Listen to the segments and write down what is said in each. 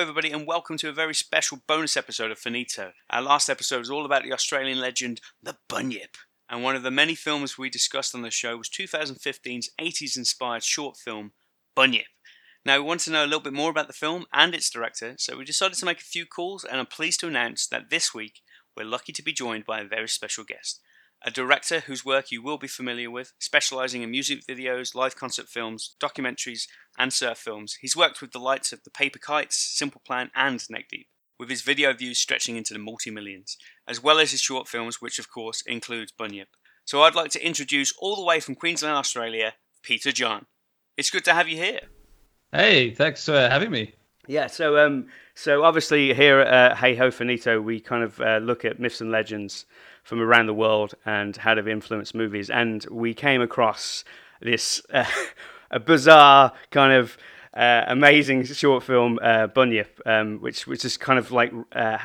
Everybody, and welcome to a very special bonus episode of Finito. Our last episode was all about the Australian legend, the Bunyip. And one of the many films we discussed on the show was 2015's 80s inspired short film, Bunyip. Now, we want to know a little bit more about the film and its director, so we decided to make a few calls, and I'm pleased to announce that this week we're lucky to be joined by a very special guest. A director whose work you will be familiar with, specializing in music videos, live concert films, documentaries, and surf films. He's worked with the likes of The Paper Kites, Simple Plan, and Neck Deep, with his video views stretching into the multi millions, as well as his short films, which of course includes Bunyip. So I'd like to introduce all the way from Queensland, Australia, Peter John. It's good to have you here. Hey, thanks for having me. Yeah, so um, so obviously here at uh, Hey Ho Finito, we kind of uh, look at myths and legends from around the world and how they've influenced movies, and we came across this uh, a bizarre kind of uh, amazing short film uh, Bunyip, um, which which is kind of like uh,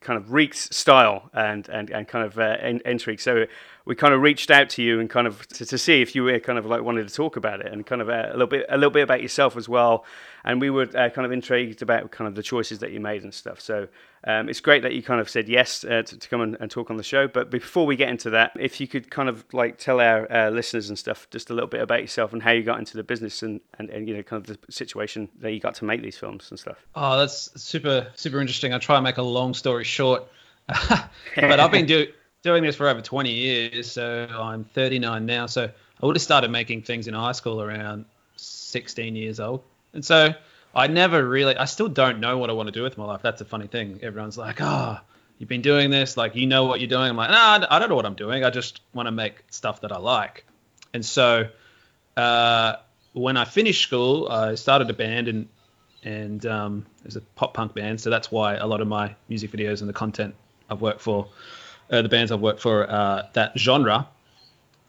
kind of reeks style and and and kind of uh, in- intrigue. So we kind of reached out to you and kind of to, to see if you were kind of like wanted to talk about it and kind of uh, a little bit a little bit about yourself as well. And we were uh, kind of intrigued about kind of the choices that you made and stuff. So um, it's great that you kind of said yes uh, to, to, come and, and, talk on the show. But before we get into that, if you could kind of like tell our uh, listeners and stuff just a little bit about yourself and how you got into the business and, and, and you know kind of the situation that you got to make these films and stuff. Oh, that's super super interesting. I'll try and make a long story short. but I've been do, doing this for over 20 years, so I'm 39 now. So I would have started making things in high school around 16 years old, and so I never really, I still don't know what I want to do with my life. That's a funny thing. Everyone's like, oh, you've been doing this, like you know what you're doing. I'm like, no, I don't know what I'm doing. I just want to make stuff that I like. And so uh, when I finished school, I started a band and and um, it was a pop punk band. So that's why a lot of my music videos and the content I've worked for, uh, the bands I've worked for, uh, that genre.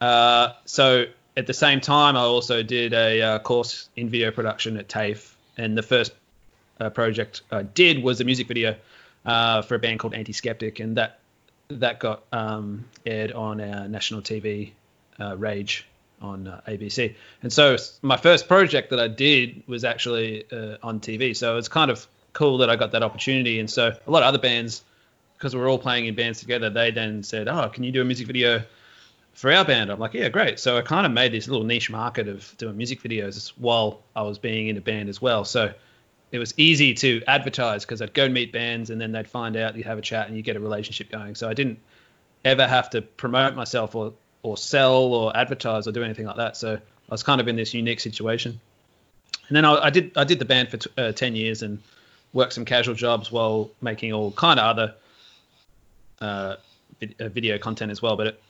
Uh, so at the same time, I also did a uh, course in video production at TAFE, and the first uh, project I did was a music video uh, for a band called Antiskeptic, and that that got um, aired on our national TV, Rage on uh, ABC. And so my first project that I did was actually uh, on TV. So it's kind of cool that I got that opportunity. And so a lot of other bands, because we're all playing in bands together, they then said, "Oh, can you do a music video for our band?" I'm like, "Yeah, great." So I kind of made this little niche market of doing music videos while I was being in a band as well. So it was easy to advertise because I'd go and meet bands and then they'd find out you have a chat and you get a relationship going. So I didn't ever have to promote myself or or sell or advertise or do anything like that. So I was kind of in this unique situation. And then I, I did I did the band for t- uh, ten years and worked some casual jobs while making all kind of other uh, uh, video content as well. But it,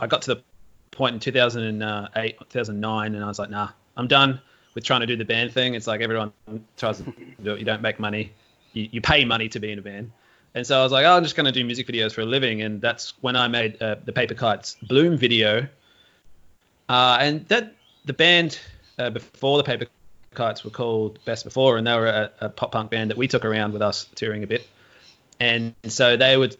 I got to the point in 2008, 2009, and I was like, nah, I'm done with trying to do the band thing. It's like everyone tries to do it. You don't make money. You, you pay money to be in a band. And so I was like, oh, I'm just going to do music videos for a living. And that's when I made uh, the Paper Kites Bloom video. Uh, and that the band uh, before the Paper Kites were called Best Before, and they were a, a, pop punk band that we took around with us touring a bit. And so they would,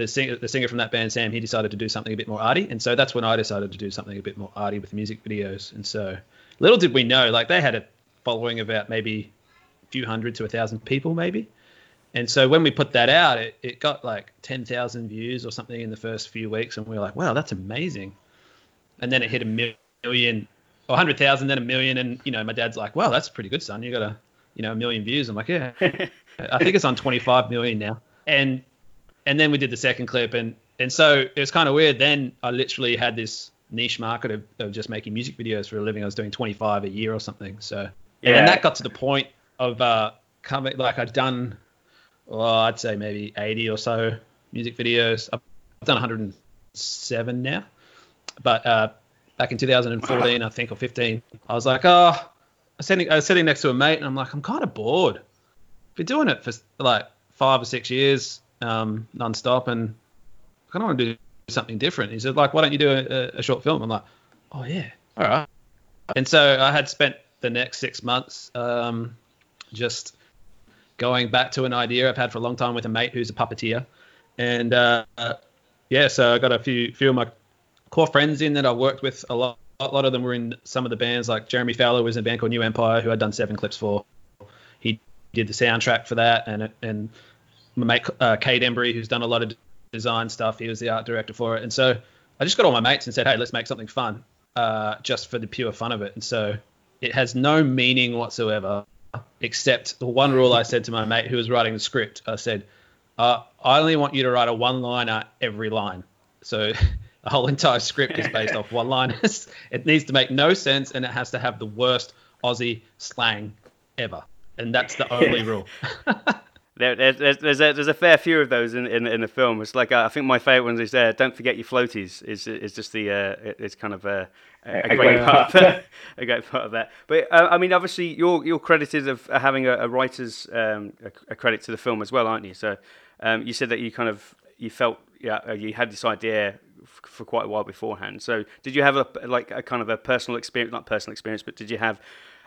the singer, the singer from that band, Sam, he decided to do something a bit more arty. And so that's when I decided to do something a bit more arty with music videos. And so little did we know, like they had a following of about maybe a few hundred to a thousand people, maybe. And so when we put that out, it, it got like 10,000 views or something in the first few weeks. And we were like, wow, that's amazing. And then it hit a million or 100,000, then a million. And, you know, my dad's like, wow, that's pretty good, son. You got a, you know, a million views. I'm like, yeah, I think it's on 25 million now. And, and then we did the second clip. And, and so it was kind of weird. Then I literally had this niche market of, of just making music videos for a living. I was doing 25 a year or something. So, yeah. and that got to the point of, uh, coming, like I'd done well, I'd say maybe 80 or so music videos. I've done 107 now, but uh, back in 2014, I think, or 15, I was like, oh, I was, sitting, I was sitting next to a mate, and I'm like, I'm kind of bored. Been doing it for like five or six years, um, nonstop, and I kind of want to do something different. He said, like, why don't you do a, a short film? I'm like, oh yeah, all right. And so I had spent the next six months um, just going back to an idea I've had for a long time with a mate who's a puppeteer, and uh, yeah, so I got a few few of my core friends in that I worked with a lot. A lot of them were in some of the bands, like Jeremy Fowler was in a band called New Empire, who I'd done seven clips for. He did the soundtrack for that, and and my mate uh, Cade Embry, who's done a lot of design stuff, he was the art director for it, and so I just got all my mates and said, hey, let's make something fun, uh, just for the pure fun of it, and so it has no meaning whatsoever, except the one rule I said to my mate who was writing the script. I said, uh, I only want you to write a one-liner every line. So the whole entire script is based off one-liners. It needs to make no sense, and it has to have the worst Aussie slang ever, and that's the only rule. There, there's, there's, a, there's a fair few of those in, in, in the film. It's like uh, I think my favourite one is uh, "Don't forget your floaties." Is is just the uh, it's kind of a, a, a great part of that, a great part of that. But uh, I mean, obviously, you're you're credited of having a, a writer's um, a, a, credit to the film as well, aren't you? So um, you said that you kind of you felt yeah uh, you had this idea f- for quite a while beforehand. So did you have a like a kind of a personal experience, not personal experience, but did you have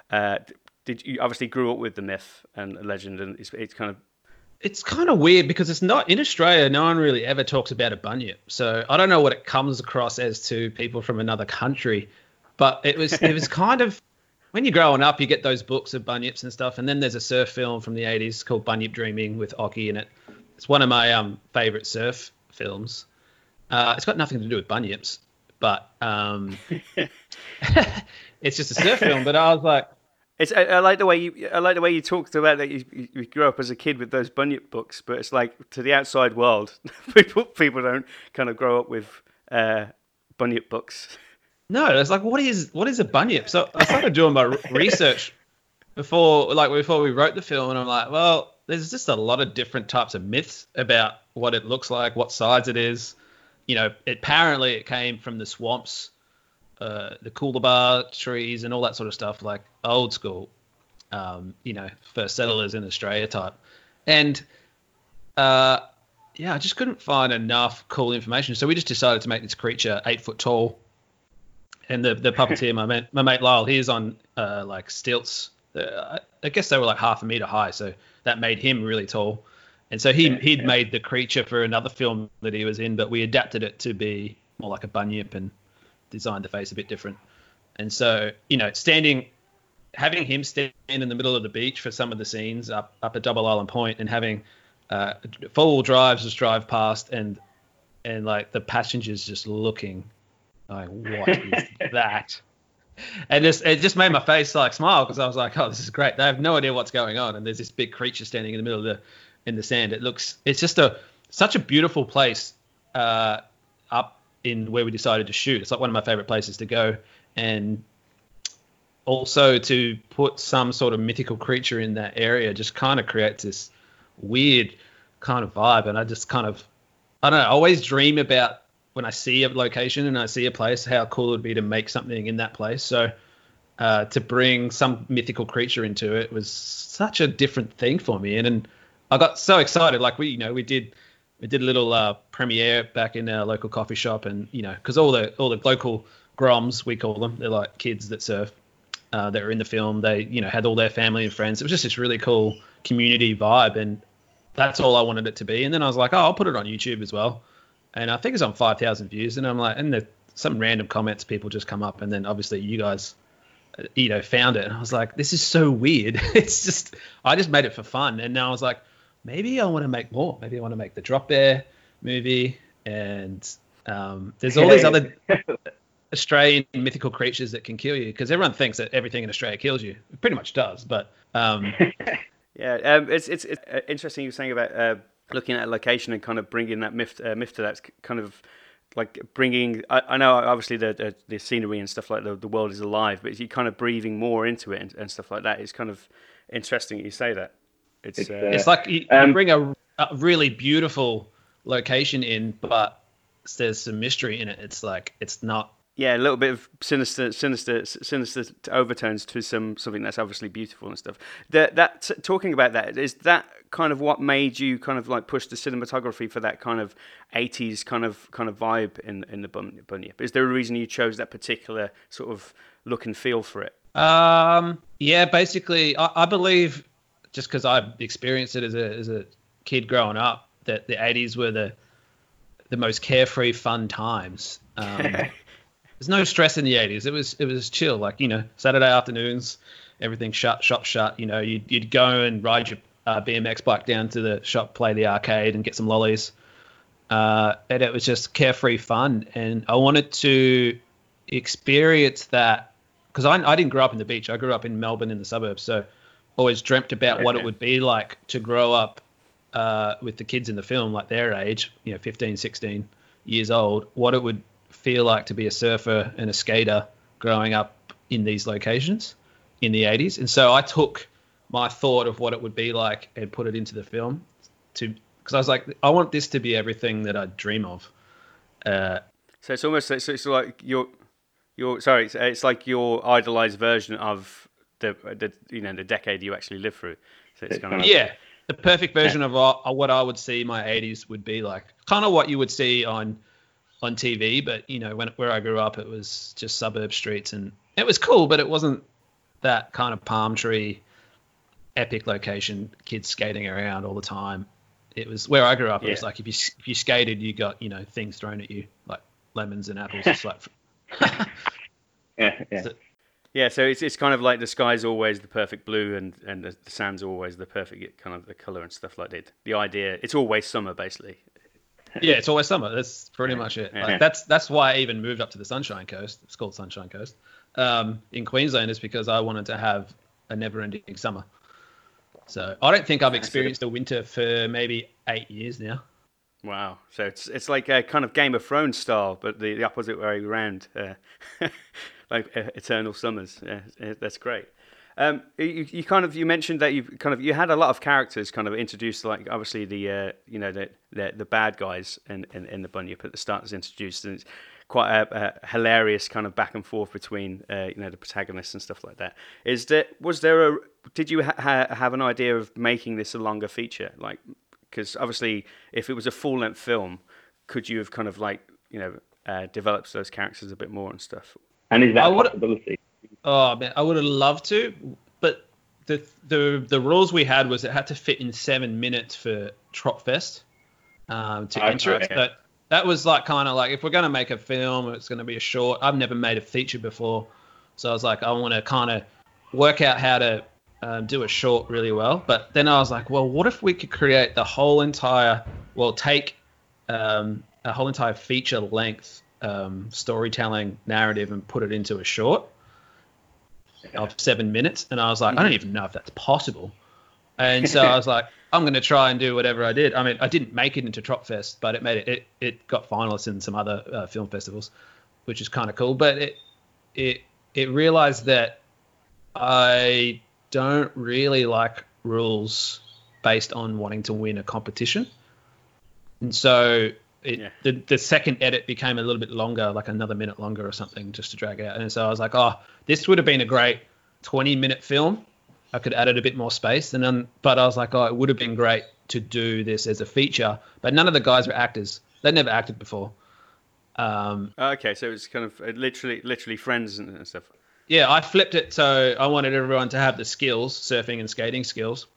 uh, did you obviously grew up with the myth and legend, and it's, it's kind of it's kind of weird because it's not in Australia. No one really ever talks about a bunyip, so I don't know what it comes across as to people from another country. But it was it was kind of when you're growing up, you get those books of bunyips and stuff, and then there's a surf film from the '80s called Bunyip Dreaming with Occy in it. It's one of my um favorite surf films. Uh, it's got nothing to do with bunyips, but um, it's just a surf film. But I was like, it's I, I, like the way you I like the way you talked about that you, you grew up as a kid with those bunyip books, but it's like to the outside world, people people don't kind of grow up with uh, bunyip books. No, it's like what is what is a bunyip? So I started doing my research before like before we wrote the film, and I'm like, well, there's just a lot of different types of myths about what it looks like, what size it is. You know, apparently it came from the swamps uh, the coolabah trees and all that sort of stuff, like old school, um, you know, first settlers in Australia type. And uh, yeah, I just couldn't find enough cool information. So we just decided to make this creature eight foot tall. And the, the puppeteer, my mate, my mate Lyle, he's on uh, like stilts. Uh, I guess they were like half a meter high, so that made him really tall. And so he he'd made the creature for another film that he was in, but we adapted it to be more like a bunyip and designed the face a bit different. And so, you know, standing, having him stand in the middle of the beach for some of the scenes up up at Double Island Point, and having uh, four wheel drives just drive past, and and like the passengers just looking like, what is that? And this, it just made my face like smile because I was like, oh, this is great. They have no idea what's going on, and there's this big creature standing in the middle of the in the sand. It looks, it's just a such a beautiful place uh, in where we decided to shoot. It's like one of my favorite places to go, and also to put some sort of mythical creature in that area just kind of creates this weird kind of vibe. And I just kind of, I don't know, I always dream about when I see a location and I see a place, how cool it would be to make something in that place. So uh, to bring some mythical creature into it was such a different thing for me. And, and I got so excited. Like we, you know, we did we did a little uh, premiere back in our local coffee shop, and you know, because all the all the local groms we call them, they're like kids that surf. Uh, that in the film, they you know had all their family and friends. It was just this really cool community vibe, and that's all I wanted it to be. And then I was like, oh, I'll put it on YouTube as well. And I think it's on 5,000 views. And I'm like, and some random comments, people just come up. And then obviously you guys, uh, you know, found it. And I was like, this is so weird. it's just, I just made it for fun. And now I was like, maybe I want to make more. Maybe I want to make the Drop Bear movie, and um, there's all these other Australian mythical creatures that can kill you because everyone thinks that everything in Australia kills you. It pretty much does, but um, yeah, um, it's, it's, it's uh, interesting you're saying about uh, looking at a location and kind of bringing that myth uh, myth to that. Kind of like bringing. I, I know obviously the, the, the scenery and stuff like the the world is alive, but you're kind of breathing more into it and, and stuff like that. It's kind of interesting you say that. It's it's, uh, it's like you, um, bring a, a, really beautiful location in, but there's some mystery in it. It's like it's not. Yeah, a little bit of sinister, sinister, sinister overtones to some something that's obviously beautiful and stuff. That that talking about that is that kind of what made you kind of like push the cinematography for that kind of 80s kind of kind of vibe in in the bunyip. Is there a reason you chose that particular sort of look and feel for it? Um, yeah, basically, I, I believe just because I've experienced it as a as a kid growing up, that the '80s were the the most carefree, fun times. Um, there's no stress in the '80s. It was it was chill, like you know Saturday afternoons everything shut, shop shut. You know, you'd, you'd go and ride your uh, BMX bike down to the shop, play the arcade, and get some lollies. Uh, and it was just carefree fun. And I wanted to experience that because I, I didn't grow up in the beach. I grew up in Melbourne in the suburbs. So always dreamt about what it would be like to grow up uh, with the kids in the film, like their age, you know, 15, 16 years old, what it would feel like to be a surfer and a skater growing up in these locations in the 80s. And so I took my thought of what it would be like and put it into the film to because I was like, I want this to be everything that I dream of. Uh, so it's almost it's, it's like your your sorry, it's, it's like your idolized version of the the you know the decade you actually live through. So it's kind of yeah, the perfect version of what I would see my 80s would be like. Kind of what you would see on on TV, but you know, when where I grew up, it was just suburb streets, and it was cool, but it wasn't that kind of palm tree epic location, kids skating around all the time. It was where I grew up. It was like if you if you skated, you got you know things thrown at you like lemons and apples. it's like yeah, yeah. So, yeah, so it's it's kind of like the sky's always the perfect blue and and the, the sand's always the perfect kind of the color and stuff like that. The idea, it's always summer basically. Yeah, it's always summer. That's pretty much it. Like, that's that's why I even moved up to the Sunshine Coast. It's called Sunshine Coast um, in Queensland, is because I wanted to have a never-ending summer. So I don't think I've experienced a winter for maybe eight years now. Wow. So it's it's like a kind of Game of Thrones style, but the, the opposite way around. Uh, like uh, eternal summers. Yeah, that's great. Um, you, you kind of you mentioned that you kind of you had a lot of characters kind of introduced, like obviously the uh, you know the, the, the bad guys in, in, in the Bunyip at the start was introduced, and it's quite a, a hilarious kind of back and forth between uh, you know the protagonists and stuff like that. Is there was there a did you ha- have an idea of making this a longer feature, like because obviously if it was a full length film, could you have kind of like you know uh, developed those characters a bit more and stuff? And is that a possibility? Oh man, I would have loved to, but the the the rules we had was it had to fit in seven minutes for Tropfest um, to okay. enter it. But that was like kind of like if we're going to make a film, it's going to be a short. I've never made a feature before, so I was like, I want to kind of work out how to um, do a short really well. But then I was like, well, what if we could create the whole entire, well, take um, a whole entire feature length um, storytelling narrative and put it into a short of seven minutes. And I was like, I don't mm-hmm. even know if that's possible. And so I was like, I'm going to try and do whatever I did. I mean, I didn't make it into Tropfest, but it made it. It, it got finalists in some other uh, film festivals, which is kind of cool. But it it it realized that I don't really like rules based on wanting to win a competition, and so it, yeah. the, the second edit became a little bit longer, like another minute longer or something, just to drag it out. And so I was like, oh, this would have been a great 20 minute film. I could add it a bit more space. And then, but I was like, oh, it would have been great to do this as a feature. But none of the guys were actors. They'd never acted before. Um, okay, so it's kind of uh, literally, literally friends and stuff. Yeah, I flipped it so I wanted everyone to have the skills, surfing and skating skills,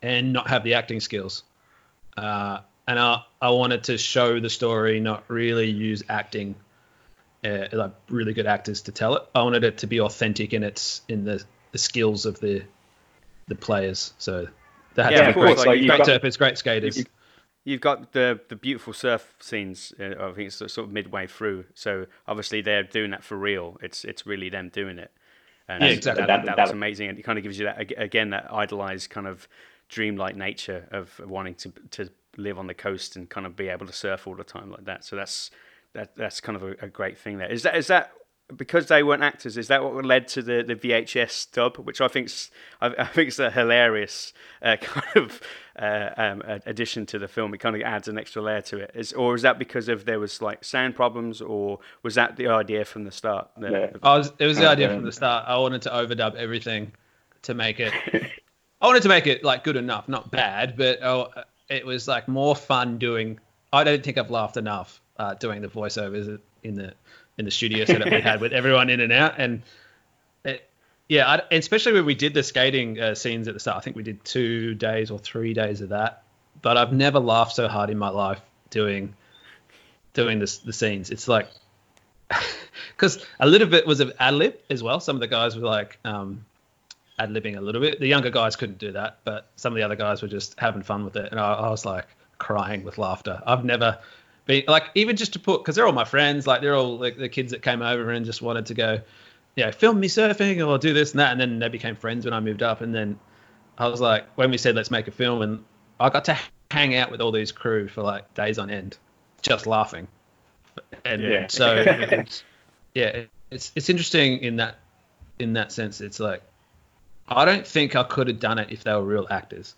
and not have the acting skills. Uh, and I, I wanted to show the story, not really use acting, uh, like really good actors to tell it. I wanted it to be authentic in its in the, the skills of the the players. So they had yeah, to be great, like, great surfers, great skaters. You've got the the beautiful surf scenes. Uh, I think it's sort of midway through. So obviously they're doing that for real. It's it's really them doing it. And yeah, exactly. That, that, that, was amazing, and it kind of gives you that again that idolized kind of dreamlike nature of wanting to to live on the coast and kind of be able to surf all the time like that. So that's that that's kind of a, a great thing there. Is that is that because they weren't actors? Is that what led to the, the VHS dub, which I think's I, I think it's a hilarious uh, kind of uh, um, addition to the film. It kind of adds an extra layer to it. Is or is that because of there was like sound problems, or was that the idea from the start? The, yeah. was, it was the idea from the start. I wanted to overdub everything to make it. I wanted to make it like good enough, not bad, but oh, it was like more fun doing. I don't think I've laughed enough uh, doing the voiceovers in the in the studio setup we had with everyone in and out, and it, yeah, I, especially when we did the skating uh, scenes at the start. I think we did two days or three days of that, but I've never laughed so hard in my life doing doing this the scenes. It's like because a little bit was of ad lib as well. Some of the guys were like, um, ad libbing a little bit. The younger guys couldn't do that, but some of the other guys were just having fun with it, and I, I was like crying with laughter. I've never been like even just to put because they're all my friends, like they're all like the kids that came over and just wanted to go, yeah, film me surfing or do this and that, and then they became friends when I moved up, and then I was like when we said let's make a film, and I got to hang out with all these crew for like days on end, just laughing, and yeah. so it's, yeah, it's it's interesting in that in that sense. It's like I don't think I could have done it if they were real actors.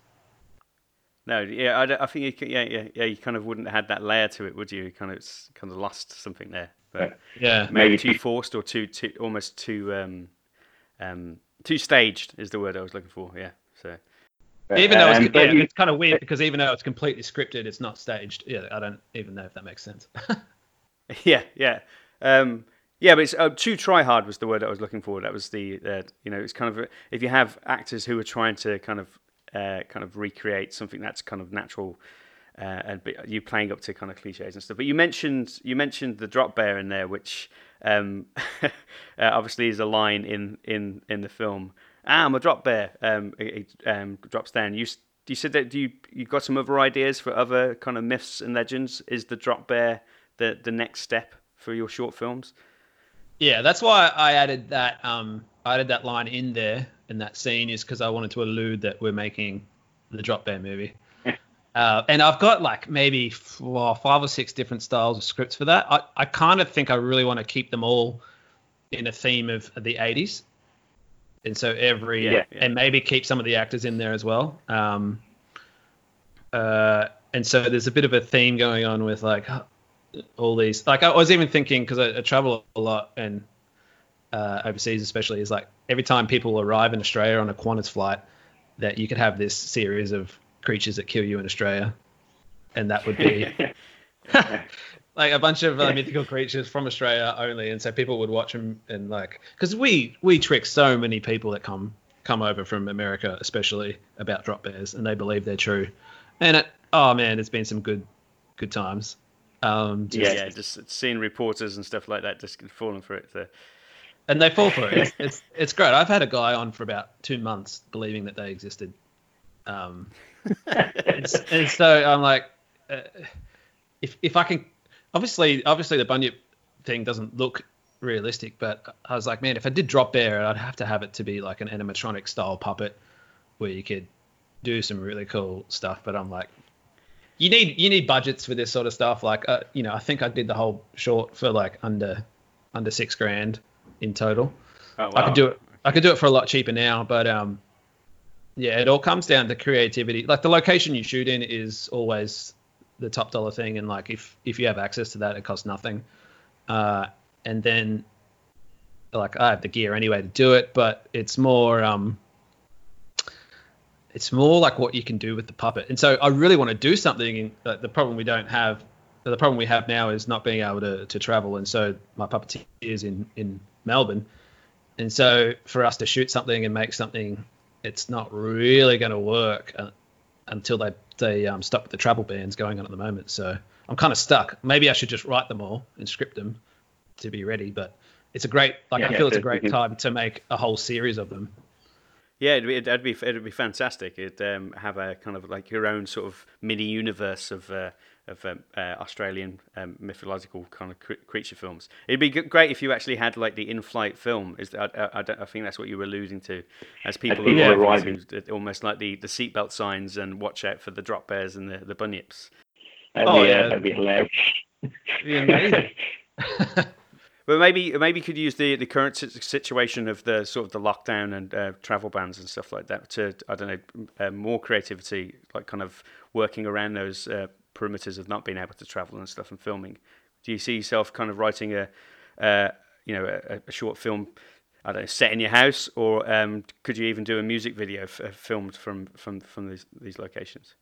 No, yeah, I, I think you, yeah, yeah, yeah, you kind of wouldn't have had that layer to it, would you? you kind of kind of lost something there. But yeah, maybe too forced or too, too almost too um, um, too staged is the word I was looking for. Yeah, so. Even though it's, um, yeah, it's kind of weird because even though it's completely scripted, it's not staged. Yeah, I don't even know if that makes sense. yeah, yeah. Um, yeah, but it's uh, too try hard was the word I was looking for. That was the uh, you know it's kind of if you have actors who are trying to kind of uh, kind of recreate something that's kind of natural, uh, and you playing up to kind of cliches and stuff. But you mentioned you mentioned the drop bear in there, which um, uh, obviously is a line in in in the film. Ah, I'm a drop bear. Um, it, um, drops down. You you said that you you got some other ideas for other kind of myths and legends. Is the drop bear the the next step for your short films? Yeah, that's why I added that. Um, I added that line in there in that scene is because I wanted to allude that we're making the Drop Bear movie. uh, and I've got like maybe well, five or six different styles of scripts for that. I, I kind of think I really want to keep them all in a theme of the 80s. And so every, yeah, yeah. and maybe keep some of the actors in there as well. Um, uh, and so there's a bit of a theme going on with like all these. Like I was even thinking because I, I, travel a lot and uh, overseas, especially, is like every time people arrive in Australia on a Qantas flight, that you could have this series of creatures that kill you in Australia, and that would be like a bunch of uh, mythical creatures from Australia only, and so people would watch them and like because we we trick so many people that come come over from America, especially about drop bears, and they believe they're true, and it, oh man, it's been some good good times. Um, just, yeah, yeah, just seeing reporters and stuff like that just falling for it. So. And they fall for it. It's, it's, great. I've had a guy on for about two months believing that they existed. Um, and, and, so I'm like, uh, if if I can, obviously, obviously the bunyip thing doesn't look realistic, but I was like, man, if I did drop bear, I'd have to have it to be like an animatronic style puppet where you could do some really cool stuff. But I'm like, you need you need budgets for this sort of stuff. Like, uh, you know, I think I did the whole short for like under under six grand in total. Oh, wow. I could do it. I could do it for a lot cheaper now, but um, yeah, it all comes down to creativity. Like the location you shoot in is always the top dollar thing, and like if if you have access to that, it costs nothing. Uh, and then like I have the gear anyway to do it, but it's more um it's more like what you can do with the puppet. And so I really want to do something. Uh, the problem we don't have, the problem we have now is not being able to, to travel. And so my puppeteer is in, in Melbourne. And so for us to shoot something and make something, it's not really going to work uh, until they, they um, stop with the travel bans going on at the moment. So I'm kind of stuck. Maybe I should just write them all and script them to be ready. But it's a great, like, yeah, I feel it's a great time to make a whole series of them yeah, it'd be, it'd be it'd be fantastic. It'd um, have a kind of like your own sort of mini universe of uh, of um, uh, Australian um, mythological kind of cr- creature films. It'd be great if you actually had like the in-flight film. Is I, I, I think that's what you were alluding to, as people are arriving, almost like the the seatbelt signs and watch out for the drop bears and the the bunyips. That'd oh be, yeah, that'd be hilarious. Be amazing. But maybe maybe you could use the, the current situation of the sort of the lockdown and uh, travel bans and stuff like that to I don't know uh, more creativity, like kind of working around those uh, perimeters of not being able to travel and stuff and filming. Do you see yourself kind of writing a uh, you know a, a, short film? I don't know, set in your house, or um, could you even do a music video f- uh, filmed from from from these these locations?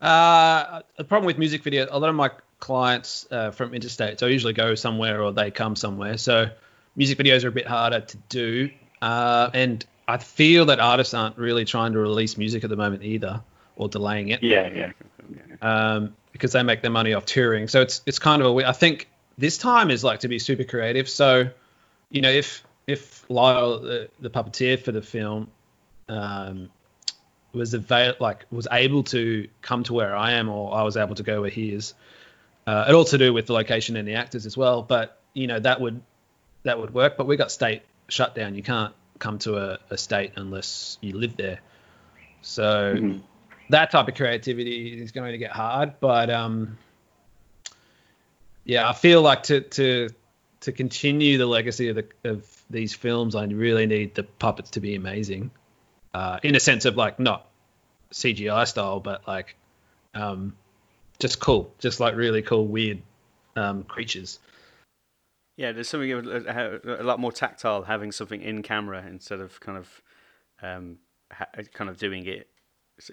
Uh, the problem with music video, a lot of my clients uh, from interstate, so I usually go somewhere or they come somewhere. So music videos are a bit harder to do, uh, and I feel that artists aren't really trying to release music at the moment either, or delaying it. Yeah, yeah. Um, because they make their money off touring, so it's it's kind of a. I think this time is like to be super creative. So, you know, if if Lyle, the, the puppeteer for the film, um, was avail- like was able to come to where I am, or I was able to go where he is. Uh, it all to do with the location and the actors as well. But you know that would that would work. But we got state shutdown. You can't come to a, a state unless you live there. So mm-hmm. that type of creativity is going to get hard. But um, yeah, I feel like to to to continue the legacy of the of these films, I really need the puppets to be amazing. Uh, in a sense of like not CGI style, but like um, just cool, just like really cool, weird um, creatures. Yeah, there's something a, a lot more tactile having something in camera instead of kind of um, kind of doing it.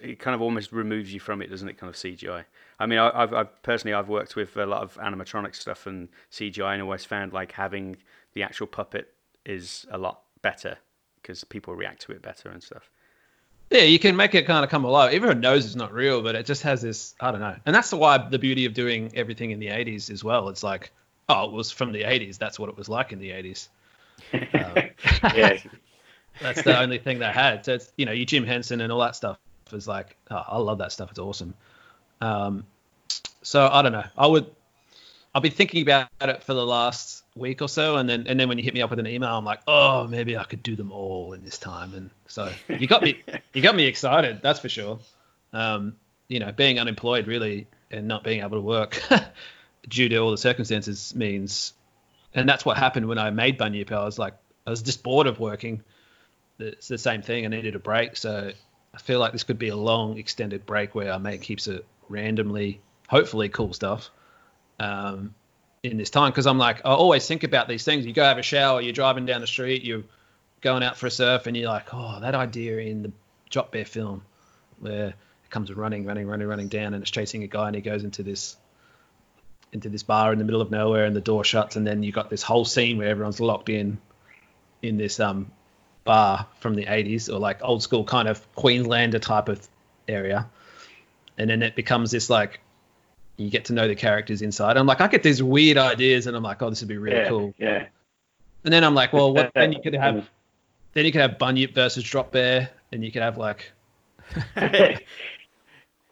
It kind of almost removes you from it, doesn't it? Kind of CGI. I mean, I, have I've personally I've worked with a lot of animatronic stuff and CGI, and always found like having the actual puppet is a lot better because people react to it better and stuff. Yeah, you can make it kind of come alive. Everyone knows it's not real, but it just has this, I don't know. And that's why the beauty of doing everything in the 80s as well. It's like, oh, it was from the 80s. That's what it was like in the 80s. Um, yeah. that's the only thing they had. So it's, you know, you Jim Henson and all that stuff is like, oh, I love that stuff. It's awesome. Um, so I don't know. I would, I've been thinking about it for the last week or so, and then and then when you hit me up with an email, I'm like, oh, maybe I could do them all in this time. And so you got me, you got me excited. That's for sure. Um, you know, being unemployed really and not being able to work due to all the circumstances means, and that's what happened when I made Bunyip. I was like, I was just bored of working. It's the same thing. I needed a break, so I feel like this could be a long, extended break where I make heaps of randomly, hopefully cool stuff. Um, in this time because I'm like I always think about these things. You go have a shower, you're driving down the street, you're going out for a surf, and you're like, oh, that idea in the Drop Bear film where it comes running, running, running, running down, and it's chasing a guy, and he goes into this into this bar in the middle of nowhere, and the door shuts, and then you've got this whole scene where everyone's locked in in this um bar from the 80s or like old school kind of Queenslander type of area, and then it becomes this like you get to know the characters inside. I'm like, I get these weird ideas, and I'm like, oh, this would be really yeah, cool. Yeah. And then I'm like, well, what? then you could have, then you could have Bunyip versus Drop Bear, and you could have like.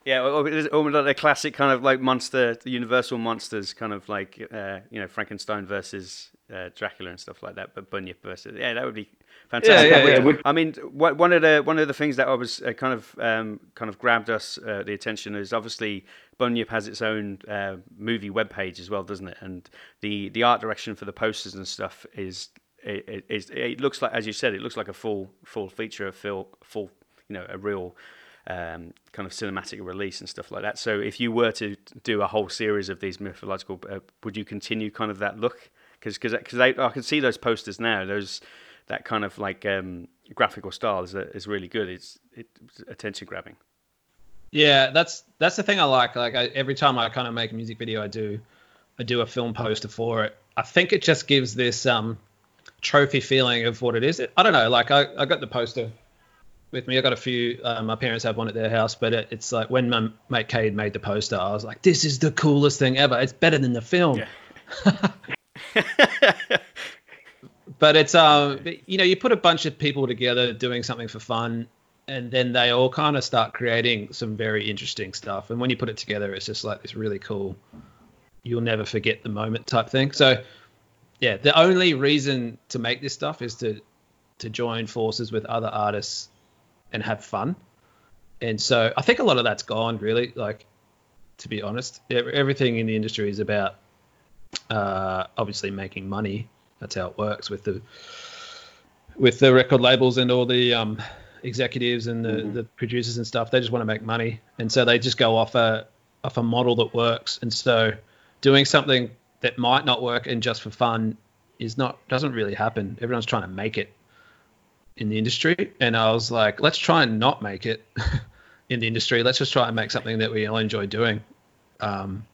yeah, or, or like the classic kind of like monster, the Universal monsters, kind of like uh, you know Frankenstein versus uh, Dracula and stuff like that. But Bunyip versus yeah, that would be fantastic. Yeah, yeah, yeah. I mean, one of the one of the things that I was uh, kind of um, kind of grabbed us uh, the attention is obviously Bunyip has its own uh, movie webpage as well, doesn't it? And the the art direction for the posters and stuff is it, it, it looks like, as you said, it looks like a full full feature, a full full you know a real um, kind of cinematic release and stuff like that. So if you were to do a whole series of these mythological, uh, would you continue kind of that look? Because because I can see those posters now. Those that kind of like um, graphical style is is really good. It's, it's attention grabbing. Yeah, that's that's the thing I like. Like I, every time I kind of make a music video, I do I do a film poster for it. I think it just gives this um, trophy feeling of what it is. I don't know. Like I, I got the poster with me. I got a few. Um, my parents have one at their house, but it, it's like when my mate Cade made the poster, I was like, "This is the coolest thing ever. It's better than the film." Yeah. but it's um, you know, you put a bunch of people together doing something for fun, and then they all kind of start creating some very interesting stuff. And when you put it together, it's just like this really cool, you'll never forget the moment type thing. So, yeah, the only reason to make this stuff is to to join forces with other artists and have fun. And so I think a lot of that's gone really. Like, to be honest, everything in the industry is about uh, obviously making money. That's how it works with the with the record labels and all the um, executives and the, mm-hmm. the producers and stuff. They just want to make money, and so they just go off a off a model that works. And so doing something that might not work and just for fun is not doesn't really happen. Everyone's trying to make it in the industry, and I was like, let's try and not make it in the industry. Let's just try and make something that we all enjoy doing, um,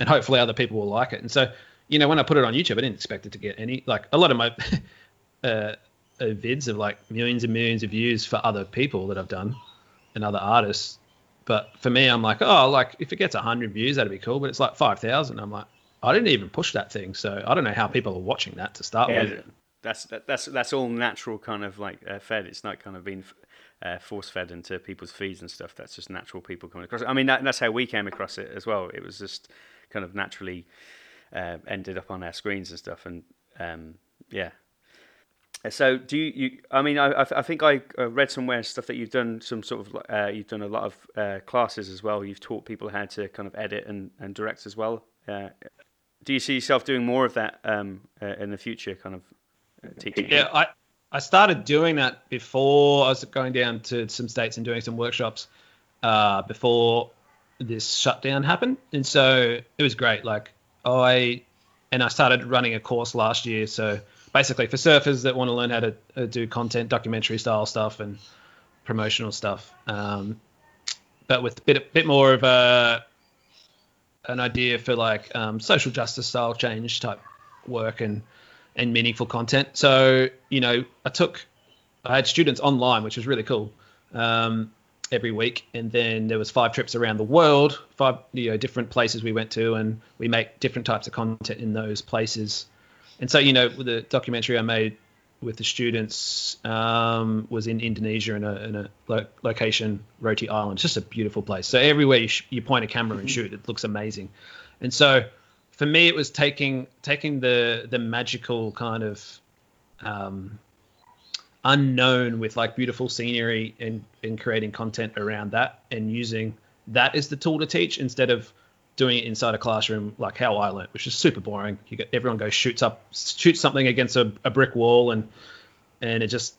and hopefully other people will like it. And so, you know, when I put it on YouTube, I didn't expect it to get any like a lot of my uh, vids of like millions and millions of views for other people that I've done and other artists. But for me, I'm like, oh, like if it gets 100 views, that'd be cool. But it's like 5,000. I'm like, I didn't even push that thing, so I don't know how people are watching that to start yeah, with. That's that, that's that's all natural kind of like uh, fed. It's not kind of been uh, force fed into people's feeds and stuff. That's just natural people coming across. It. I mean, that, that's how we came across it as well. It was just kind of naturally uh, ended up on our screens and stuff. And um, yeah. So do you, you? I mean, I, I think I read somewhere stuff that you've done some sort of uh, you've done a lot of uh, classes as well. You've taught people how to kind of edit and, and direct as well. Uh, do you see yourself doing more of that um, uh, in the future, kind of teaching? Yeah, I I started doing that before I was going down to some states and doing some workshops uh, before this shutdown happened, and so it was great. Like I and I started running a course last year, so basically for surfers that want to learn how to uh, do content, documentary style stuff, and promotional stuff, um, but with a bit bit more of a an idea for like um, social justice style change type work and and meaningful content. So, you know, I took, I had students online, which was really cool, um, every week, and then there was five trips around the world, five you know different places we went to, and we make different types of content in those places. And so, you know, the documentary I made with the students um, was in Indonesia in a, in a lo- location, Roti Island, just a beautiful place. So everywhere you, sh- you point a camera and shoot, it looks amazing. And so for me, it was taking taking the the magical kind of um, unknown with like beautiful scenery and creating content around that and using that as the tool to teach instead of doing it inside a classroom like how I learned, which is super boring. You get everyone goes shoots up shoots something against a, a brick wall and and it just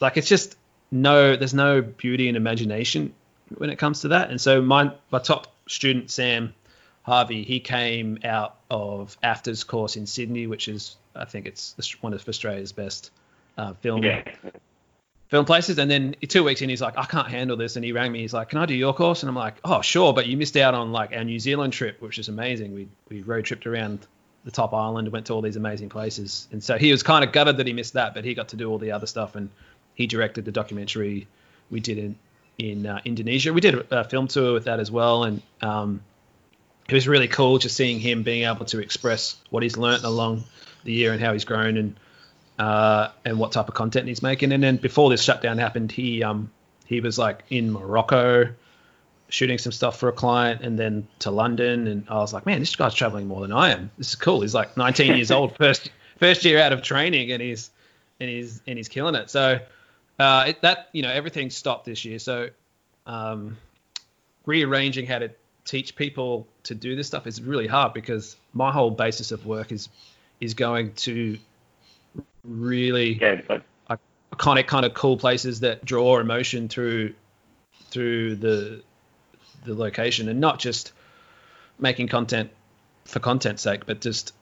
like it's just no there's no beauty and imagination when it comes to that. And so my my top student Sam Harvey, he came out of AFTRS course in Sydney, which is I think it's one of Australia's best uh, film yeah. film places. And then two weeks in, he's like, I can't handle this, and he rang me. He's like, Can I do your course? And I'm like, Oh, sure, but you missed out on like our New Zealand trip, which is amazing. We we road tripped around the top island, went to all these amazing places, and so he was kind of gutted that he missed that, but he got to do all the other stuff, and he directed the documentary we did in in uh, Indonesia. We did a, film tour with that as well, and um, it was really cool just seeing him being able to express what he's learned along the year and how he's grown and uh, and what type of content he's making. And then before this shutdown happened, he um he was like in Morocco shooting some stuff for a client and then to London and I was like, man, this guy's traveling more than I am. This is cool. He's like 19 years old, first first year out of training and he's and he's and he's killing it. So uh, it, that you know everything stopped this year. So um, rearranging how to teach people to do this stuff is really hard because my whole basis of work is is going to really yeah, but... iconic kind of cool places that draw emotion through through the the location and not just making content for content's sake but just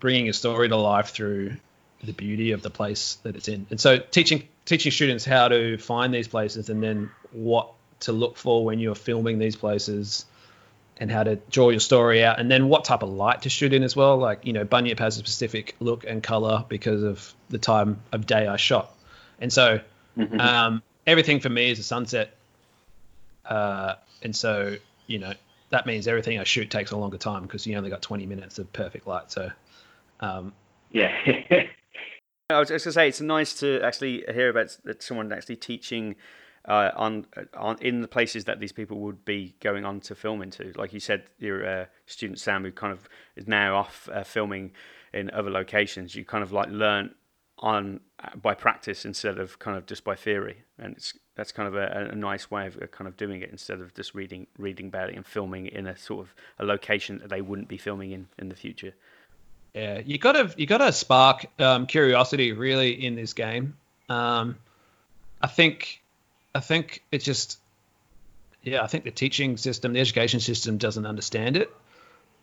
bringing a story to life through the beauty of the place that it's in. And so teaching teaching students how to find these places and then what to look for when you're filming these places and how to draw your story out, and then what type of light to shoot in as well. Like you know, Bunyip has a specific look and color because of the time of day I shot, and so mm-hmm. um, everything for me is a sunset, uh, and so you know that means everything I shoot takes a longer time because you only got 20 minutes of perfect light. So um, yeah. I was just gonna say it's nice to actually hear about someone actually teaching uh, on on in the places that these people would be going on to film into. Like you said, your uh, student Sam, who kind of is now off uh, filming in other locations. You kind of like learn on uh, by practice instead of kind of just by theory, and it's that's kind of a, a nice way of uh, kind of doing it instead of just reading reading about it and filming in a sort of a location that they wouldn't be filming in in the future. Yeah, you got to you got to spark um, curiosity really in this game. Um, I think I think it's just, yeah, I think the teaching system, the education system doesn't understand it.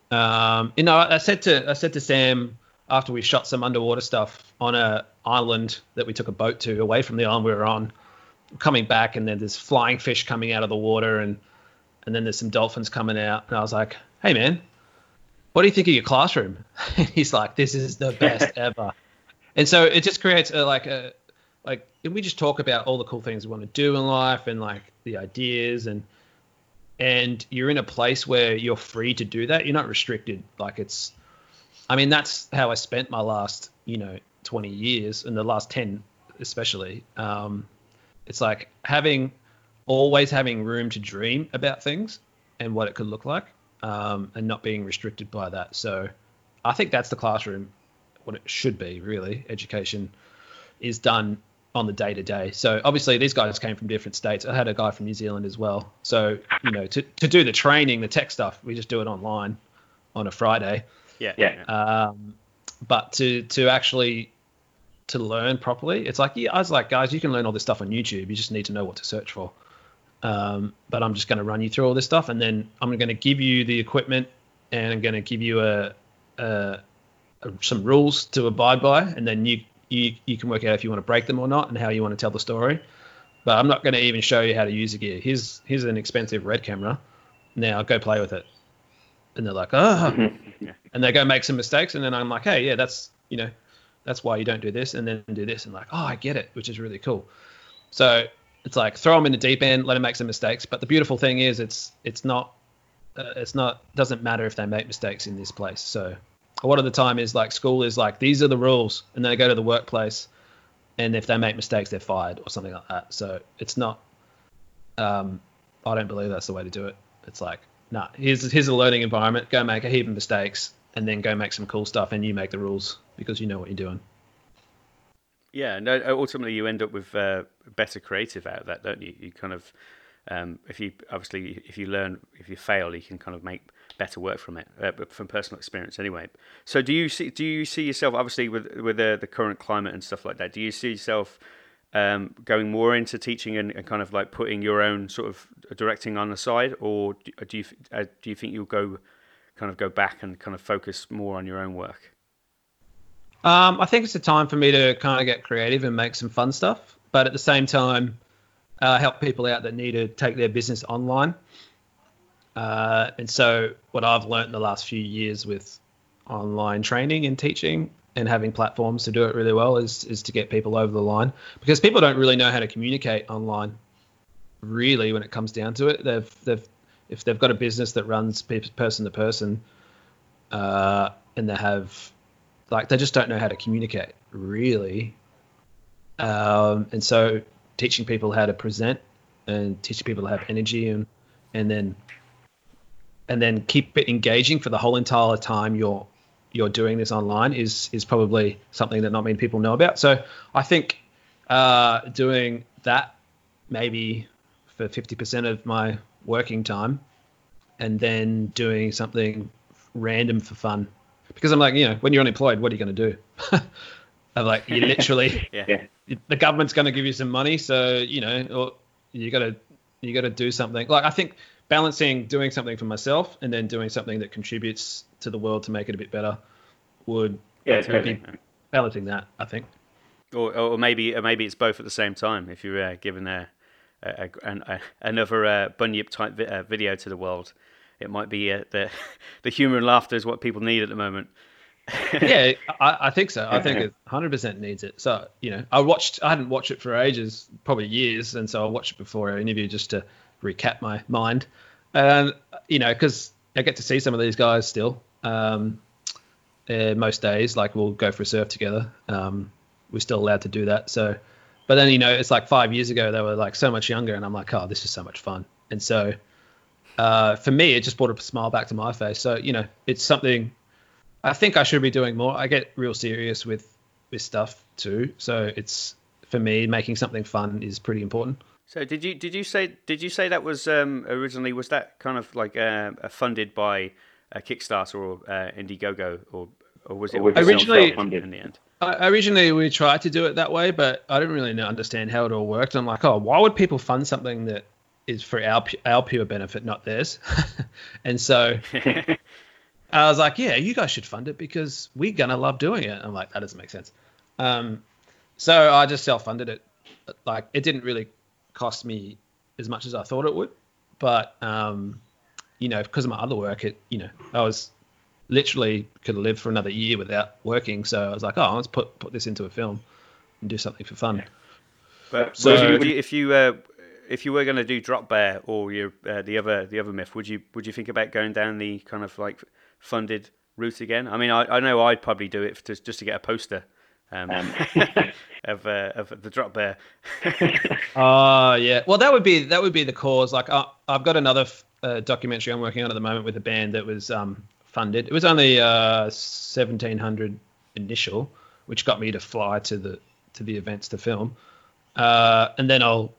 Um, you know, I said to I said to Sam after we shot some underwater stuff on a island that we took a boat to away from the island we were on, coming back and then there's flying fish coming out of the water and and then there's some dolphins coming out and I was like, hey man, what do you think of your classroom? And he's like, this is the best ever. And so it just creates a, like a like we just talk about all the cool things we want to do in life and like the ideas and and you're in a place where you're free to do that you're not restricted like it's i mean that's how i spent my last you know 20 years and the last 10 especially um it's like having always having room to dream about things and what it could look like, um, and not being restricted by that. So, I think that's the classroom, what it should be really. Education is done on the day to day. So obviously these guys came from different states. I had a guy from New Zealand as well. So you know to to do the training, the tech stuff, we just do it online on a Friday. Yeah. Yeah. Um, but to to actually to learn properly, it's like yeah, I was like guys, you can learn all this stuff on YouTube. You just need to know what to search for. Um, but I'm just going to run you through all this stuff, and then I'm going to give you the equipment, and I'm going to give you a, a, a some rules to abide by, and then you you you can work out if you want to break them or not, and how you want to tell the story. But I'm not going to even show you how to use the gear. Here's here's an expensive red camera. Now go play with it. And they're like, oh, and they go make some mistakes, and then I'm like, hey, yeah, that's you know, that's why you don't do this, and then do this, and like, oh, I get it, which is really cool. So it's like throw them in the deep end, let them make some mistakes. But the beautiful thing is, it's it's not uh, it's not doesn't matter if they make mistakes in this place. So a lot of the time is like school is like these are the rules, and they go to the workplace, and if they make mistakes, they're fired or something like that. So it's not. Um, I don't believe that's the way to do it. It's like, nah, here's here's a learning environment. Go make a heap of mistakes, and then go make some cool stuff, and you make the rules because you know what you're doing. Yeah, no. Ultimately, you end up with uh, better creative out of that, don't you? You kind of, um, if you obviously if you learn, if you fail, you can kind of make better work from it, uh, from personal experience anyway. So, do you see do you see yourself obviously with with the, the current climate and stuff like that? Do you see yourself um, going more into teaching and, and, kind of like putting your own sort of directing on the side, or do you uh, do you think you'll go kind of go back and kind of focus more on your own work? Um, I think it's a time for me to kind of get creative and make some fun stuff, but at the same time, uh, help people out that need to take their business online. Uh, and so, what I've learned in the last few years with online training and teaching and having platforms to do it really well is is to get people over the line because people don't really know how to communicate online. Really, when it comes down to it, they've they've if they've got a business that runs person to person, uh, and they have like they just don't know how to communicate really. Um, and so teaching people how to present and teaching people to have energy and and then and then keep it engaging for the whole entire time you're you're doing this online is is probably something that not many people know about. So I think uh, doing that maybe for 50% of my working time, and then doing something random for fun, because I'm like, you know, when you're unemployed, what are you going to do? I'm like, you literally, yeah. the government's going to give you some money, so you know, or you got to you got to do something. Like I think balancing doing something for myself and then doing something that contributes to the world to make it a bit better would yeah, be balancing that. I think. Or, or maybe or maybe it's both at the same time. If you're uh, given a, a, a, a, another uh, bunyip type vi- uh, video to the world, it might be uh, the the humor and laughter is what people need at the moment. yeah, I, I, think so. I think it 100% needs it. So you know, I watched. I hadn't watched it for ages, probably years, and so I watched it before our interview just to recap my mind. And you know, because I get to see some of these guys still. Um, uh, most days, like we'll go for a surf together. Um, we're still allowed to do that. So, but then you know, it's like five years ago they were like so much younger, and I'm like, oh, this is so much fun. And so, uh, for me, it just brought a smile back to my face. So you know, it's something I think I should be doing more. I get real serious with with stuff too. So it's for me making something fun is pretty important. So did you did you say did you say that was um, originally was that kind of like uh, funded by a Kickstarter or uh, Indiegogo or or was it or originally funded in the end? originally we tried to do it that way, but I didn't really understand how it all worked. I'm like, oh, why would people fund something that is for our our pure benefit, not theirs? and so I was like, yeah, you guys should fund it because we're gonna love doing it. I'm like, that doesn't make sense. Um, so I just self-funded it. Like, it didn't really cost me as much as I thought it would, but um, you know, because of my other work, it you know, I was literally could lived for another year without working. So I was like, oh, let's put put this into a film and do something for fun. But so you, if you uh, if you were going to do Drop Bear or your uh, the other the other myth, would you would you think about going down the kind of like funded route again? I mean, I, I know I'd probably do it just just to get a poster. Um, um. of uh, of the drop bear. Oh yeah. Well, that would be that would be the cause. Like I, I've got another uh, documentary I'm working on at the moment with a band that was um, funded. It was only uh, seventeen hundred initial, which got me to fly to the to the events to film. Uh, and then I'll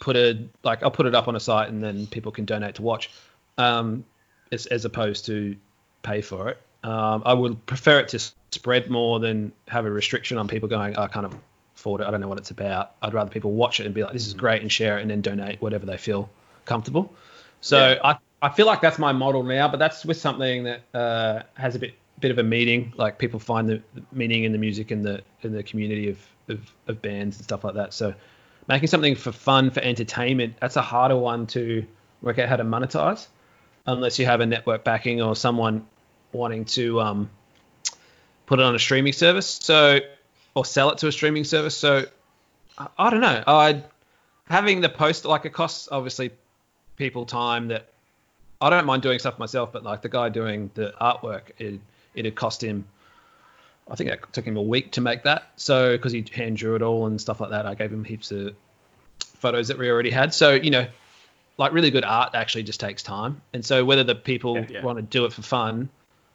put it like I'll put it up on a site and then people can donate to watch, um, as, as opposed to pay for it. Um, I would prefer it to spread more than have a restriction on people going, I can't afford it. I don't know what it's about. I'd rather people watch it and be like, this is great and share it and then donate whatever they feel comfortable. So yeah. I, I feel like that's my model now, but that's with something that uh, has a bit bit of a meaning. Like people find the meaning in the music and the in the community of, of, of bands and stuff like that. So making something for fun for entertainment that's a harder one to work out how to monetize unless you have a network backing or someone wanting to um, put it on a streaming service. So or sell it to a streaming service. So I, I don't know. I having the post like it costs obviously people time that I don't mind doing stuff myself, but like the guy doing the artwork, it it had cost him. I think it took him a week to make that. So because he hand drew it all and stuff like that, I gave him heaps of photos that we already had. So you know, like really good art actually just takes time. And so whether the people yeah, yeah. want to do it for fun,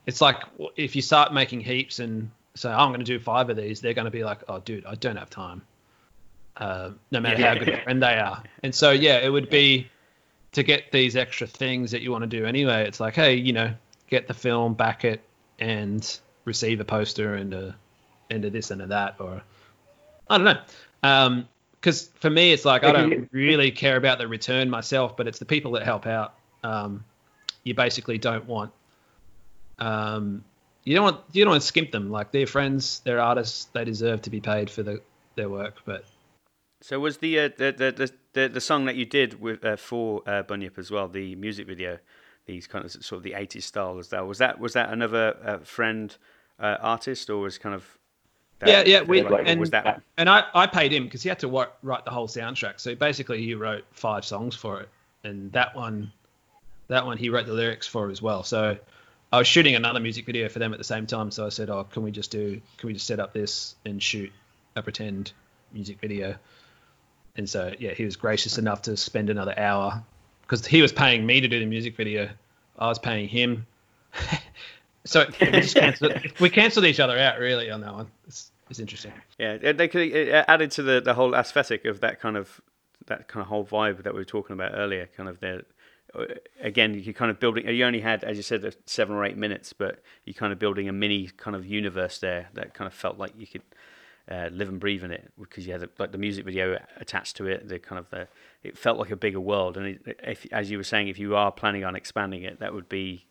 it's like if you start making heaps and say oh, I'm going to do five of these, they're going to be like, oh dude, I don't have time. Uh, no matter yeah. how good a friend they are. And so yeah, it would be to get these extra things that you want to do anyway. It's like hey, you know, get the film, back it, and receive a poster and a and a this and a that, or I don't know. Um, because for me, it's like I don't really care about the return myself, but it's the people that help out. Um, you basically don't want, um, you don't want you don't want to skimp them. Like they're friends, they're artists, they deserve to be paid for the, their work. But so was the uh, the, the, the the song that you did with uh, for uh, Bunyip as well, the music video, these kind of sort of the '80s style as that was that was that another uh, friend uh, artist or was kind of that, yeah, yeah, we like, and that... and I, I paid him because he had to write the whole soundtrack. So basically, he wrote five songs for it, and that one, that one he wrote the lyrics for as well. So I was shooting another music video for them at the same time. So I said, oh, can we just do, can we just set up this and shoot a pretend music video? And so yeah, he was gracious enough to spend another hour because he was paying me to do the music video. I was paying him. So we just cancelled, we cancelled each other out really on that one. It's, it's interesting. Yeah, they could it added to the, the whole aesthetic of that kind of that kind of whole vibe that we were talking about earlier. Kind of the again, you kind of building. You only had, as you said, seven or eight minutes, but you're kind of building a mini kind of universe there that kind of felt like you could uh, live and breathe in it because you had like the music video attached to it. The kind of the it felt like a bigger world. And if, as you were saying, if you are planning on expanding it, that would be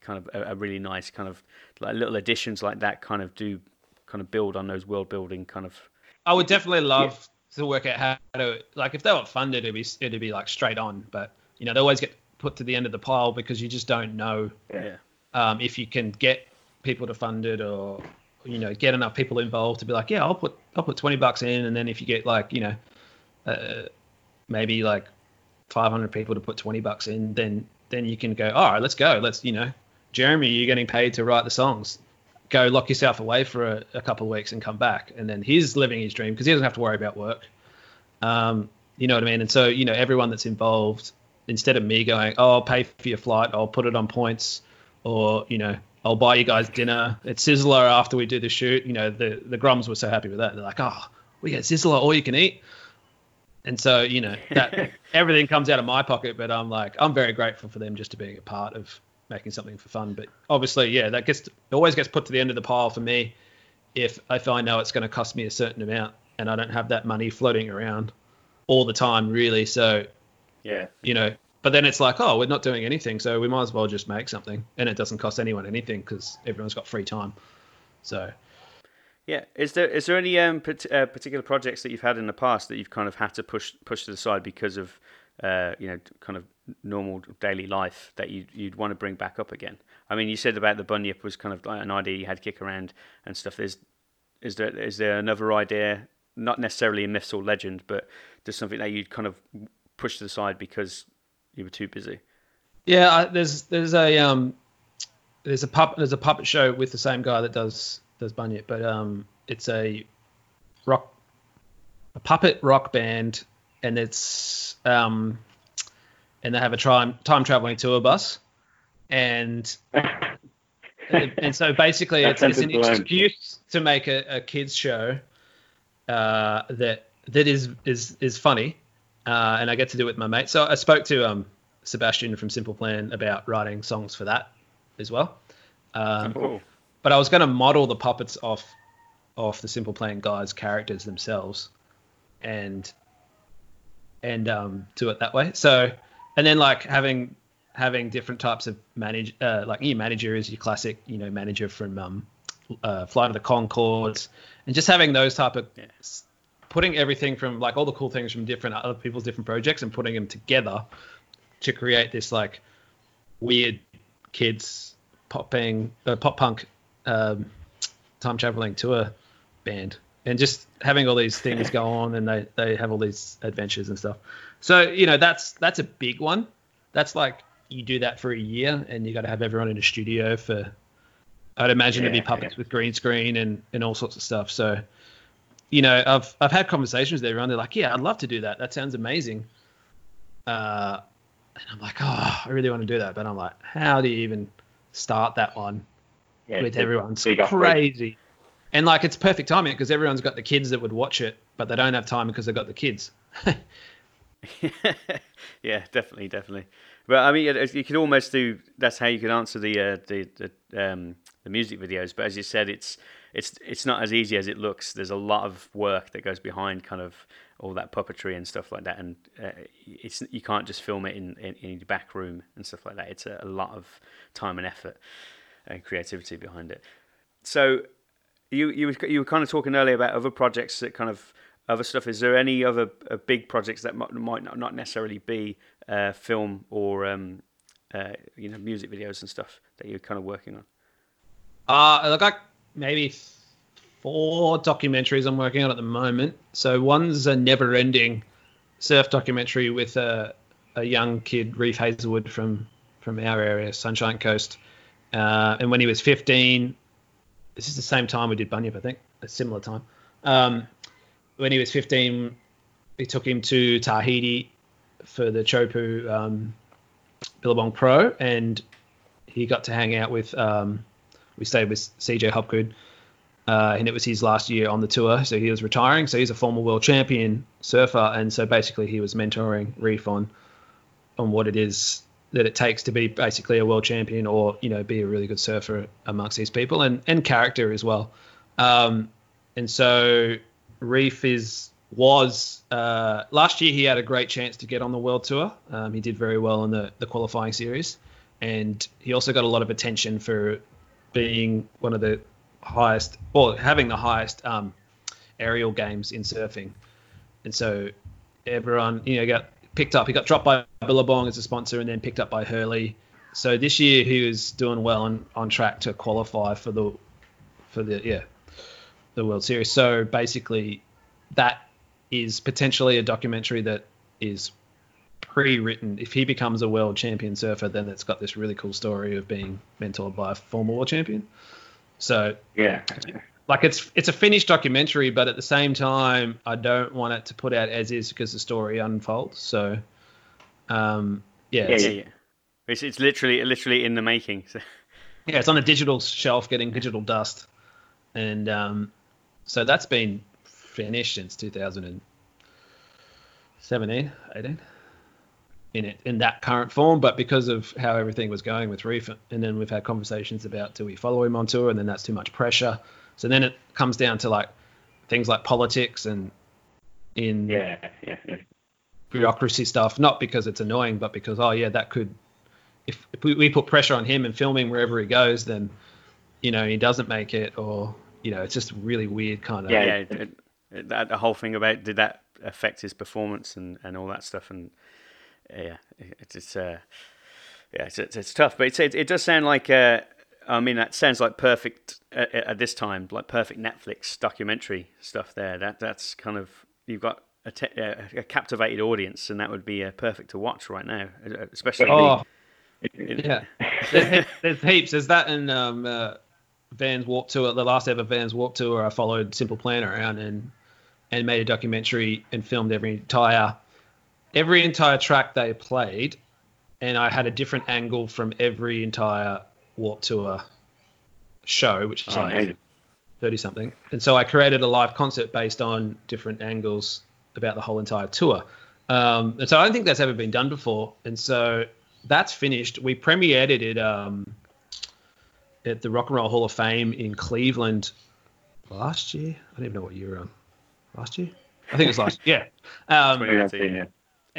kind of a, a, really nice kind of like little additions like that kind of do kind of build on those world building kind of. I would definitely love yeah. to work out how to like if they were funded, it'd be it'd be like straight on, but you know they always get put to the end of the pile because you just don't know yeah. um, if you can get people to fund it or you know get enough people involved to be like yeah I'll put I'll put 20 bucks in and then if you get like you know uh, maybe like 500 people to put 20 bucks in then then you can go, all right, let's go. Let's, you know, Jeremy, you're getting paid to write the songs. Go lock yourself away for a, a couple of weeks and come back. And then he's living his dream because he doesn't have to worry about work. Um, you know what I mean? And so, you know, everyone that's involved, instead of me going, oh, I'll pay for your flight, I'll put it on points, or, you know, I'll buy you guys dinner at Sizzler after we do the shoot. You know, the, the Groms were so happy with that. They're like, oh, we get Sizzler all you can eat. And so, you know, that everything comes out of my pocket, but I'm like, I'm very grateful for them just to being a part of making something for fun. But obviously, yeah, that gets always gets put to the end of the pile for me if if I know it's going to cost me a certain amount and I don't have that money floating around all the time, really. So, yeah, you know, but then it's like, oh, we're not doing anything, so we might as well just make something, and it doesn't cost anyone anything because everyone's got free time. So, yeah, is there is there any um, uh, particular projects that you've had in the past that you've kind of had to push push to the side because of uh, you know kind of normal daily life that you you'd want to bring back up again? I mean, you said about the bunyip was kind of like an idea you had kick around and stuff. There's is there is there another idea, not necessarily a myth or legend, but just something that you'd kind of push to the side because you were too busy? Yeah, there's there's a um there's a pup there's a puppet show with the same guy that does does Bunyip, but um, it's a rock, a puppet rock band, and it's um, and they have a time time traveling tour bus, and and so basically it's, it's an excuse to make a, a kids show uh, that that is is is funny, uh, and I get to do it with my mate. So I spoke to um, Sebastian from Simple Plan about writing songs for that as well. Um, cool. But I was going to model the puppets off off the Simple Plan guys' characters themselves, and and um, do it that way. So and then like having having different types of manage uh, like your manager is your classic you know manager from um, uh, Flight of the Conchords, and just having those type of yes. Putting everything from like all the cool things from different other people's different projects and putting them together to create this like weird kids popping uh, pop punk um, time traveling tour band and just having all these things go on and they, they have all these adventures and stuff. So you know that's that's a big one. That's like you do that for a year and you got to have everyone in a studio for i'd imagine yeah, it'd be puppets yeah. with green screen and and all sorts of stuff. So you know i've i've had conversations with everyone they're like yeah i'd love to do that that sounds amazing uh and i'm like oh i really want to do that but i'm like how do you even start that one yeah, with everyone. It's crazy. And like it's perfect timing because everyone's got the kids that would watch it, but they don't have time because they've got the kids. yeah, definitely, definitely. But I mean, you could almost do. That's how you could answer the uh, the the, um, the music videos. But as you said, it's it's it's not as easy as it looks. There's a lot of work that goes behind kind of all that puppetry and stuff like that, and uh, it's you can't just film it in, in in your back room and stuff like that. It's a, a lot of time and effort and creativity behind it. So you you were, you were kind of talking earlier about other projects that kind of other stuff. Is there any other uh, big projects that might, might not, not necessarily be uh, film or um, uh, you know music videos and stuff that you're kind of working on? Uh, I got maybe four documentaries I'm working on at the moment. So one's a never-ending surf documentary with a, a young kid, Reef Heazlewood from from our area, Sunshine Coast, uh, and when he was 15, this is the same time we did Bunyip, I think, a similar time. Um, when he was 15, we took him to Tahiti for the Teahupo'o um, Billabong Pro, and he got to hang out with. Um, we stayed with CJ Hobgood, uh, and it was his last year on the tour, so he was retiring. So he's a former world champion surfer, and so basically he was mentoring Reef on on what it is that it takes to be basically a world champion or you know be a really good surfer amongst these people and and character as well. Um, and so reef is was uh, last year he had a great chance to get on the world tour. Um, he did very well in the the qualifying series. And he also got a lot of attention for being one of the highest or having the highest um, aerial games in surfing and so everyone you know got picked up. He got dropped by Billabong as a sponsor and then picked up by Hurley. So this year he was doing well and on track to qualify for the for the yeah the World Series. So basically, that is potentially a documentary that is pre-written. If he becomes a world champion surfer, then it's got this really cool story of being mentored by a former world champion. So yeah, like it's it's a finished documentary, but at the same time, I don't want it to put out as is because the story unfolds. So, um, yeah, yeah, yeah, yeah. It's it's literally literally in the making. So. Yeah, it's on a digital shelf getting digital dust, and um, so that's been finished since 2017, 18 in it in that current form, but because of how everything was going with Reef, and then we've had conversations about do we follow him on tour, and then that's too much pressure. So then it comes down to like things like politics and in yeah, yeah, yeah. bureaucracy stuff, not because it's annoying, but because oh yeah, that could if, if we, we put pressure on him and filming wherever he goes, then you know he doesn't make it, or you know it's just really weird kind of yeah. yeah it, it, that the whole thing about did that affect his performance and, and all that stuff, and yeah, it's it's uh, yeah, it's, it's, it's tough, but it's, it, it does sound like uh, I mean, that sounds like perfect at, at, this time, like perfect Netflix documentary stuff. There, that that's kind of you've got a, te- a captivated audience, and that would be uh, perfect to watch right now, uh, especially. Oh, in, yeah. there's, there's, heaps. There's that in um, uh, Vans Warp Tour, the last ever Vans Warp Tour. I followed Simple Plan around, and and made a documentary and filmed every entire every entire track they played, and I had a different angle from every entire Warp Tour show, which is Oh, like. 30 something. And so I created a live concert based on different angles about the whole entire tour. Um, and so I don't think that's ever been done before. And so that's finished. We premiered it at, um, at the Rock and Roll Hall of Fame in Cleveland last year. I don't even know what year we're on. Last year? I think it was last year. Yeah. Um.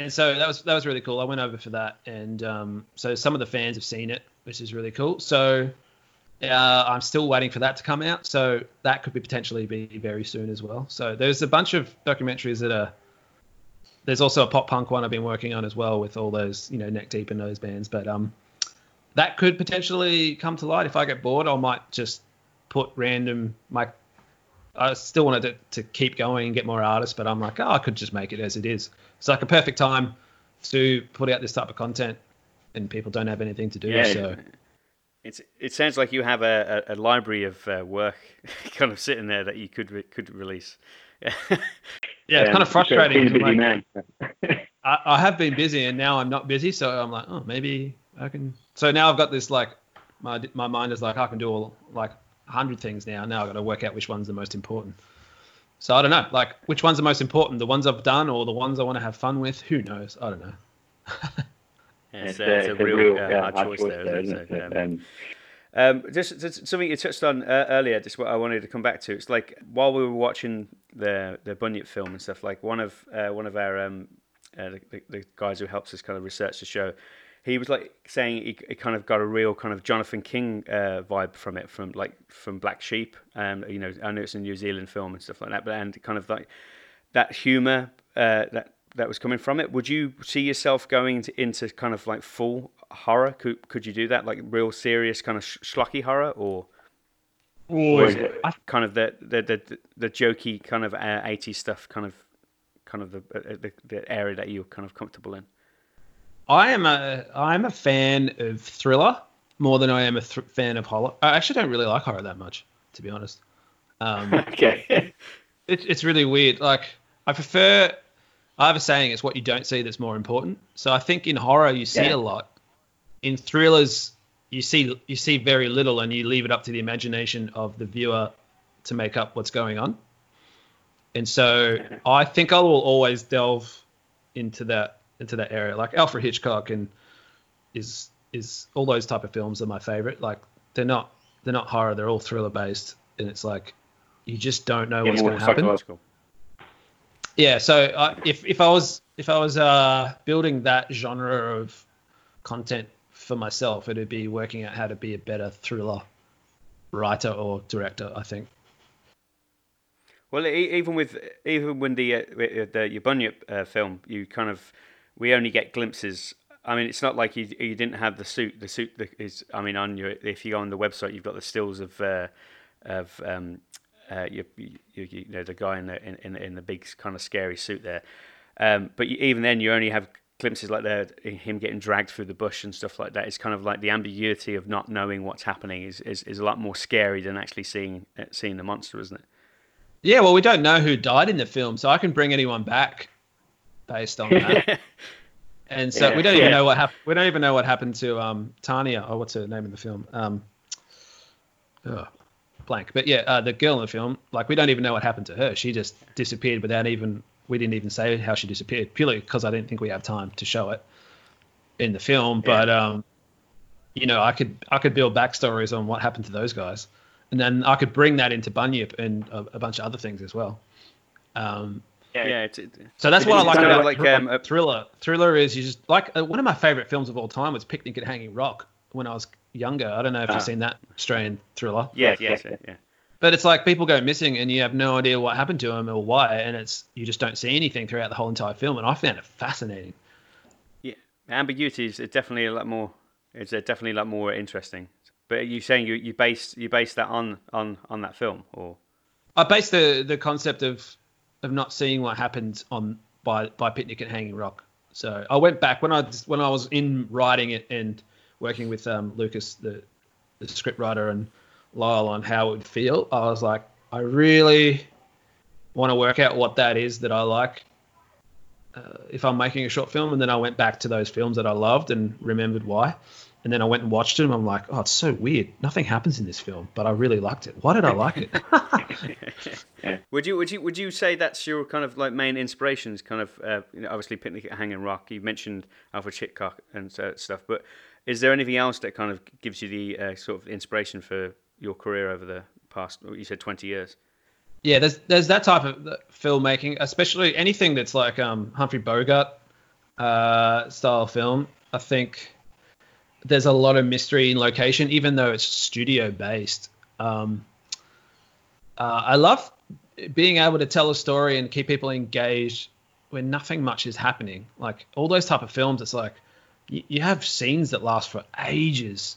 And so that was that was really cool. I went over for that, and um, so some of the fans have seen it, which is really cool. So uh, I'm still waiting for that to come out. So that could be potentially be very soon as well. So there's a bunch of documentaries that are. There's also a pop punk one I've been working on as well with all those you know neck deep in those bands, but um, that could potentially come to light if I get bored. I might just put random my. I still wanted to, to keep going and get more artists, but I'm like, oh, I could just make it as it is. It's like a perfect time to put out this type of content, and people don't have anything to do. Yeah. So It's it sounds like you have a, a, a library of uh, work kind of sitting there that you could re- could release. yeah, it's kind of frustrating. 'cause, busy like, man. I, I have been busy, and now I'm not busy. So I'm like, oh, maybe I can. So now I've got this like, my my mind is like, I can do all like a hundred things now. Now I've got to work out which one's the most important. So I don't know, like which one's the most important, the ones I've done or the ones I want to have fun with. Who knows? I don't know. Yeah, It's, it's, uh, a, it's a a real, real uh, yeah, hard hard choice choice there, there, isn't isn't it? it? Um, Um, just, just something you touched on uh, earlier, just what I wanted to come back to. It's like while we were watching the the Bunyip film and stuff, like one of uh, one of our um, uh, the, the, the guys who helps us kind of research the show, he was like saying he, he kind of got a real kind of Jonathan King uh, vibe from it, from like from Black Sheep. Um, you know, I know it's a New Zealand film and stuff like that, but and kind of like that humor uh, that that was coming from it. Would you see yourself going into, into kind of like full horror? Could could you do that, like real serious kind of sh- schlocky horror, or or is it kind of the the the, the jokey kind of uh, 80s stuff, kind of kind of the, uh, the the area that you're kind of comfortable in? I am a I'm a fan of thriller more than I am a th- fan of horror. I actually don't really like horror that much, to be honest. Um, okay. it's it's really weird. Like I prefer. I have a saying: it's what you don't see that's more important. So I think in horror you see Yeah. a lot. In thrillers, you see you see very little, and you leave it up to the imagination of the viewer to make up what's going on. And so I think I will always delve into that into that area. Like Alfred Hitchcock and is is all those type of films are my favorite. Like they're not they're not horror, they're all thriller based, and it's like you just don't know Yeah, what's going to happen. Yeah, so uh, if if I was if I was uh, building that genre of content for myself, it'd be working out how to be a better thriller writer or director. I think. Well, even with even when the uh, the your Bunyip uh, film, you kind of we only get glimpses. I mean, it's not like you you didn't have the suit. The suit is, I mean, on your if you go on the website, you've got the stills of uh, of um, uh, you, you, know the guy in the in, in, the big kind of scary suit there. Um, but you, even then, you only have glimpses like the him getting dragged through the bush and stuff like that. It's kind of like the ambiguity of not knowing what's happening is, is, is a lot more scary than actually seeing uh, seeing the monster, isn't it? Yeah, well, we don't know who died in the film, so I can bring anyone back based on that. and so Yeah, we don't even yeah. know what happened. We don't even know what happened to um, Tanya. Oh, what's her name in the film? Um, oh, blank. But yeah, uh, the girl in the film. Like we don't even know what happened to her. She just disappeared without even. We didn't even say how she disappeared purely because I didn't think we have time to show it in the film. But um, you know, I could I could build backstories on what happened to those guys, and then I could bring that into Bunyip and a, a bunch of other things as well. Um, yeah, it's, it, so that's what I like about like, um, a- thriller. Thriller is you just like uh, one of my favorite films of all time was Picnic at Hanging Rock when I was younger. I don't know if Ah. you've seen that Australian thriller, yeah, Yes, yes, yes, yeah. but it's like people go missing and you have no idea what happened to them or why, and it's you just don't see anything throughout the whole entire film, and I found it fascinating. Yeah, ambiguity is definitely a lot more. It's uh, definitely a lot more interesting. But are you saying you you base you base that on on on that film or? I based the the concept of of not seeing what happened on by by Picnic at Hanging Rock. So I went back when I when I was in writing it and working with um, Lucas, the the script writer, and Lyle on how it would feel. I was like, I really want to work out what that is that I like uh, if I'm making a short film. And then I went back to those films that I loved and remembered why. And then I went and watched it, and I'm like, oh, it's so weird. Nothing happens in this film, but I really liked it. Why did I like it? Would you would you would you say that's your kind of like main inspirations? Kind of uh, you know, obviously Picnic at Hanging Rock. You mentioned Alfred Hitchcock and uh, stuff, but is there anything else that kind of gives you the uh, sort of inspiration for your career over the past? You said twenty years. Yeah, there's there's that type of uh, filmmaking, especially anything that's like um, Humphrey Bogart uh, style film. I think there's a lot of mystery in location, even though it's studio based. Um, uh, I love being able to tell a story and keep people engaged when nothing much is happening. Like all those type of films, it's like you, have scenes that last for ages,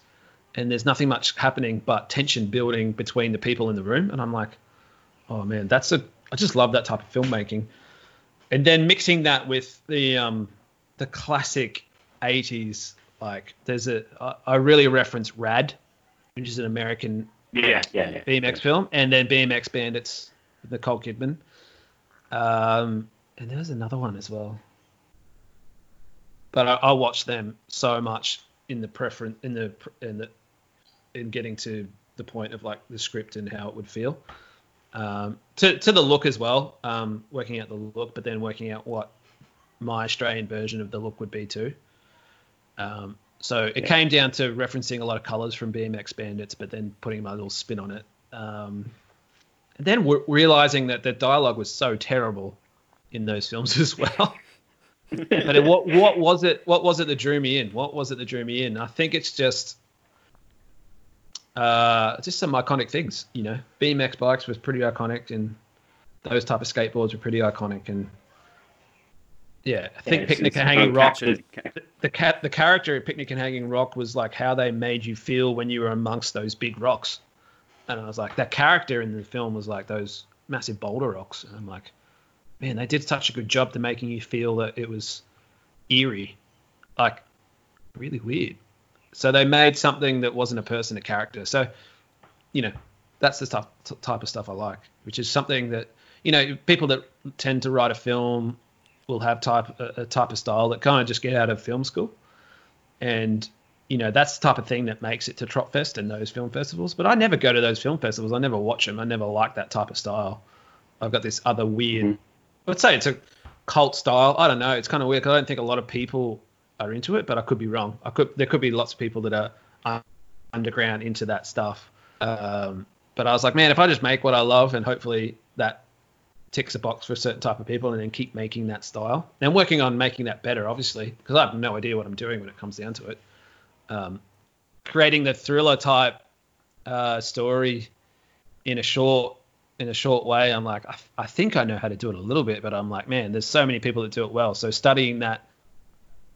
and there's nothing much happening but tension building between the people in the room. And I'm like, oh man, that's a I just love that type of filmmaking. And then mixing that with the um, the classic 80s like there's a I, I really reference Rad, which is an American Yeah, yeah, yeah. BMX film, and then BMX Bandits, with Nicole Kidman. Um, and there was another one as well. But I, I watched them so much in the preference in the in the in getting to the point of like the script and how it would feel. Um, to to the look as well, um, working out the look, but then working out what my Australian version of the look would be too. Um, so it Yeah. came down to referencing a lot of colors from BMX Bandits, but then putting my little spin on it. Um, and then w- realizing that the dialogue was so terrible in those films as well. but it, what what was it? What was it that drew me in? What was it that drew me in? I think it's just uh, just some iconic things. You know, BMX bikes was pretty iconic, and those type of skateboards were pretty iconic. And yeah, I think it's- Picnic at Hanging Rock the cat the character at Picnic and Hanging Rock was like how they made you feel when you were amongst those big rocks. And I was like, that character in the film was like those massive boulder rocks. And I'm like, man, they did such a good job to making you feel that it was eerie, like really weird. So they made something that wasn't a person, a character. So, you know, that's the stuff, t- type of stuff I like, which is something that, you know, people that tend to write a film will have type a, type of style that kind of just get out of film school, and you know that's the type of thing that makes it to Tropfest and those film festivals. But I never go to those film festivals. I never watch them. I never like that type of style. I've got this other weird. Mhm. Let's say it's a cult style. I don't know. It's kind of weird 'cause I don't think a lot of people are into it, but I could be wrong. I could there could be lots of people that are underground into that stuff. Um, but I was like, man, if I just make what I love and hopefully that ticks a box for a certain type of people and then keep making that style and working on making that better, obviously, because I have no idea what I'm doing when it comes down to it. Um, creating the thriller type uh, story in a short in a short way, I'm like, I, I think I know how to do it a little bit, but I'm like, man, there's so many people that do it well. So studying that,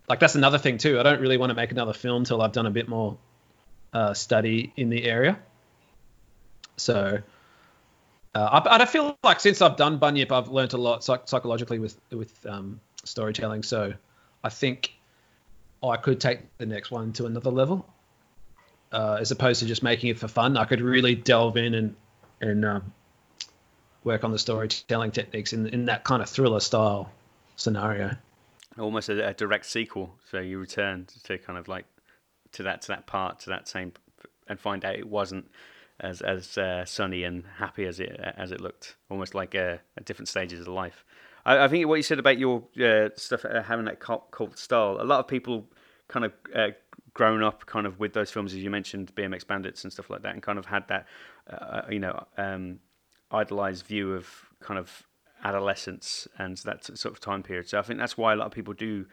like that's another thing too. I don't really want to make another film till I've done a bit more uh, study in the area. So uh, I, I feel like since I've done Bunyip, I've learned a lot psych- psychologically with with um, storytelling. So I think I could take the next one to another level, uh, as opposed to just making it for fun. I could really delve in and and um, work on the storytelling techniques in in that kind of thriller style scenario. almost a, a direct sequel. So you return to kind of like to that to that part to that same and find out it wasn't as as uh, sunny and happy as it as it looked. Almost like uh, at different stages of life. I, I think what you said about your uh, stuff uh, having that cult, cult style. A lot of people kind of uh, grown up kind of with those films as you mentioned, BMX Bandits and stuff like that, and kind of had that uh, you know um, idolized view of kind of adolescence and that sort of time period. So I think that's why a lot of people do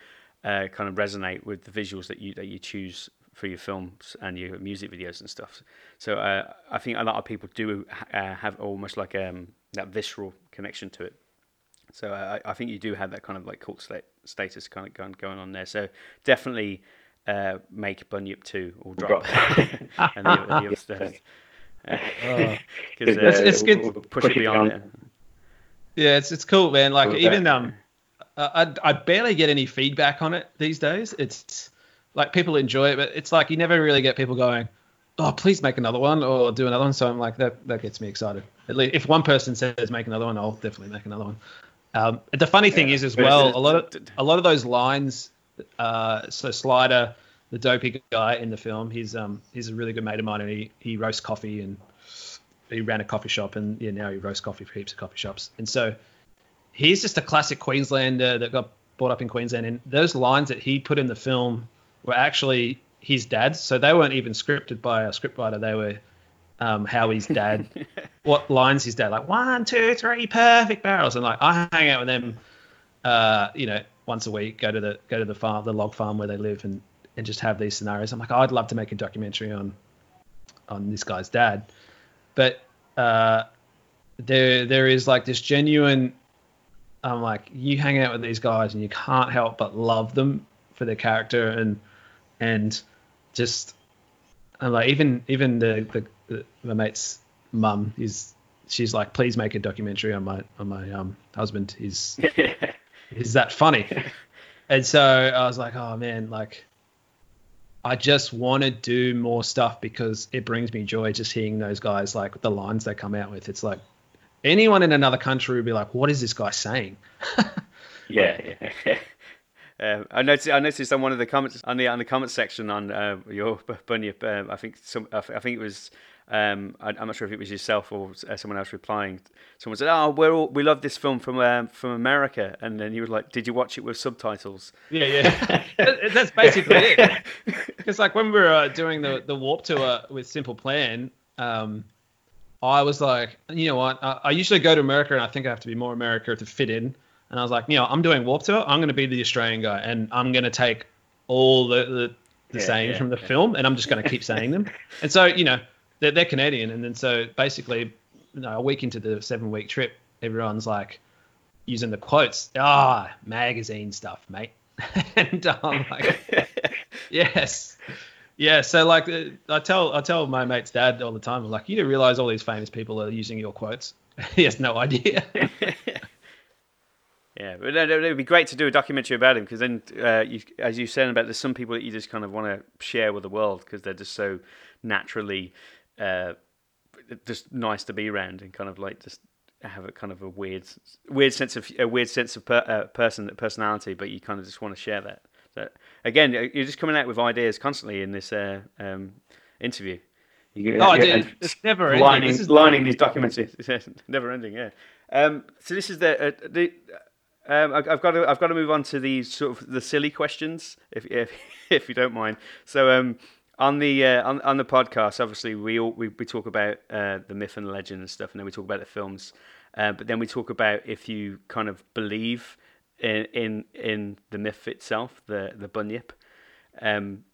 kind of resonate with the visuals that you that you choose for your films and your music videos and stuff. So uh, I think a lot of people do uh, have almost like um, that visceral connection to it. So uh, I, I think you do have that kind of like cult sta- status kind of going going on there. So definitely uh, make Bunyip two or drop and the, the other stuff. Because It's- it's good. we'll push it beyond it. Yeah, it's it's cool, man. Like Cool, even um, I I barely get any feedback on it these days. It's like people enjoy it, but it's like you never really get people going, oh, please make another one or do another one. So I'm like, that that gets me excited. At least if one person says make another one, I'll definitely make another one. Um, the funny thing is as well, a lot of a lot of those lines. Uh, so Slider, the dopey guy in the film, he's um he's a really good mate of mine, and he he roasts coffee and he ran a coffee shop, and yeah, now he roasts coffee for heaps of coffee shops. And so he's just a classic Queenslander that got brought up in Queensland, and those lines that he put in the film were actually his dad's. So they weren't even scripted by a scriptwriter; they were um, Howie's dad. what lines his dad like one, two, three, perfect barrels, and like I hang out with them, uh, you know, once a week. Go to the go to the farm, the log farm where they live, and and just have these scenarios. I'm like, oh, I'd love to make a documentary on on this guy's dad, but uh, there there is like this genuine. I'm like, you hang out with these guys and you can't help but love them for their character and and just I'm like even even the, the, the my mate's mum is she's like please make a documentary on my on my um husband. He's he's that funny. And so I was like oh man like I just want to do more stuff because it brings me joy just hearing those guys like the lines they come out with. It's like anyone in another country would be like what is this guy saying yeah, yeah. Um, I noticed. I noticed on one of the comments on the on the comment section on uh, your bunyip. Um, I think some. I think it was. Um, I, am not sure if it was yourself or uh, someone else replying. Someone said, "Oh, we're all, we love this film from um, from America," and then you were like, "Did you watch it with subtitles?" Yeah, yeah. That's basically it. Because like when we were uh, doing the the warp tour with Simple Plan, um, I was like, you know what? I, I usually go to America, and I think I have to be more America to fit in. And I was like, you know, I'm doing Warp Tour. I'm going to be the Australian guy, and I'm going to take all the the, the yeah, sayings yeah, from the yeah. film, and I'm just going to keep saying them. And so, you know, they're, they're Canadian, and then so basically, you know, a week into the seven week trip, everyone's like using the quotes. Ah, magazine stuff, mate. and I'm like, yes. Yeah, so like I tell I tell my mate's dad all the time, I'm like, you do realize all these famous people are using your quotes? he has no idea. Yeah, but it would be great to do a documentary about him because then, uh, you, as you said about, there's some people that you just kind of want to share with the world because they're just so naturally uh, just nice to be around and kind of like just have a kind of a weird, weird sense of a weird sense of per, uh, person personality, but you kind of just want to share that. So again, you're just coming out with ideas constantly in this uh, um, interview. You, oh, dude, it's never ending. Lining, lining these documents, it's never ending. Yeah. Um, so this is the uh, the um, I've got to I've got to move on to these sort of the silly questions, if if, if you don't mind. So um, on the uh, on on the podcast, obviously we all we, we talk about uh, the myth and legend and stuff, and then we talk about the films. Uh, but then we talk about if you kind of believe in in, in the myth itself, the the bunyip. Um,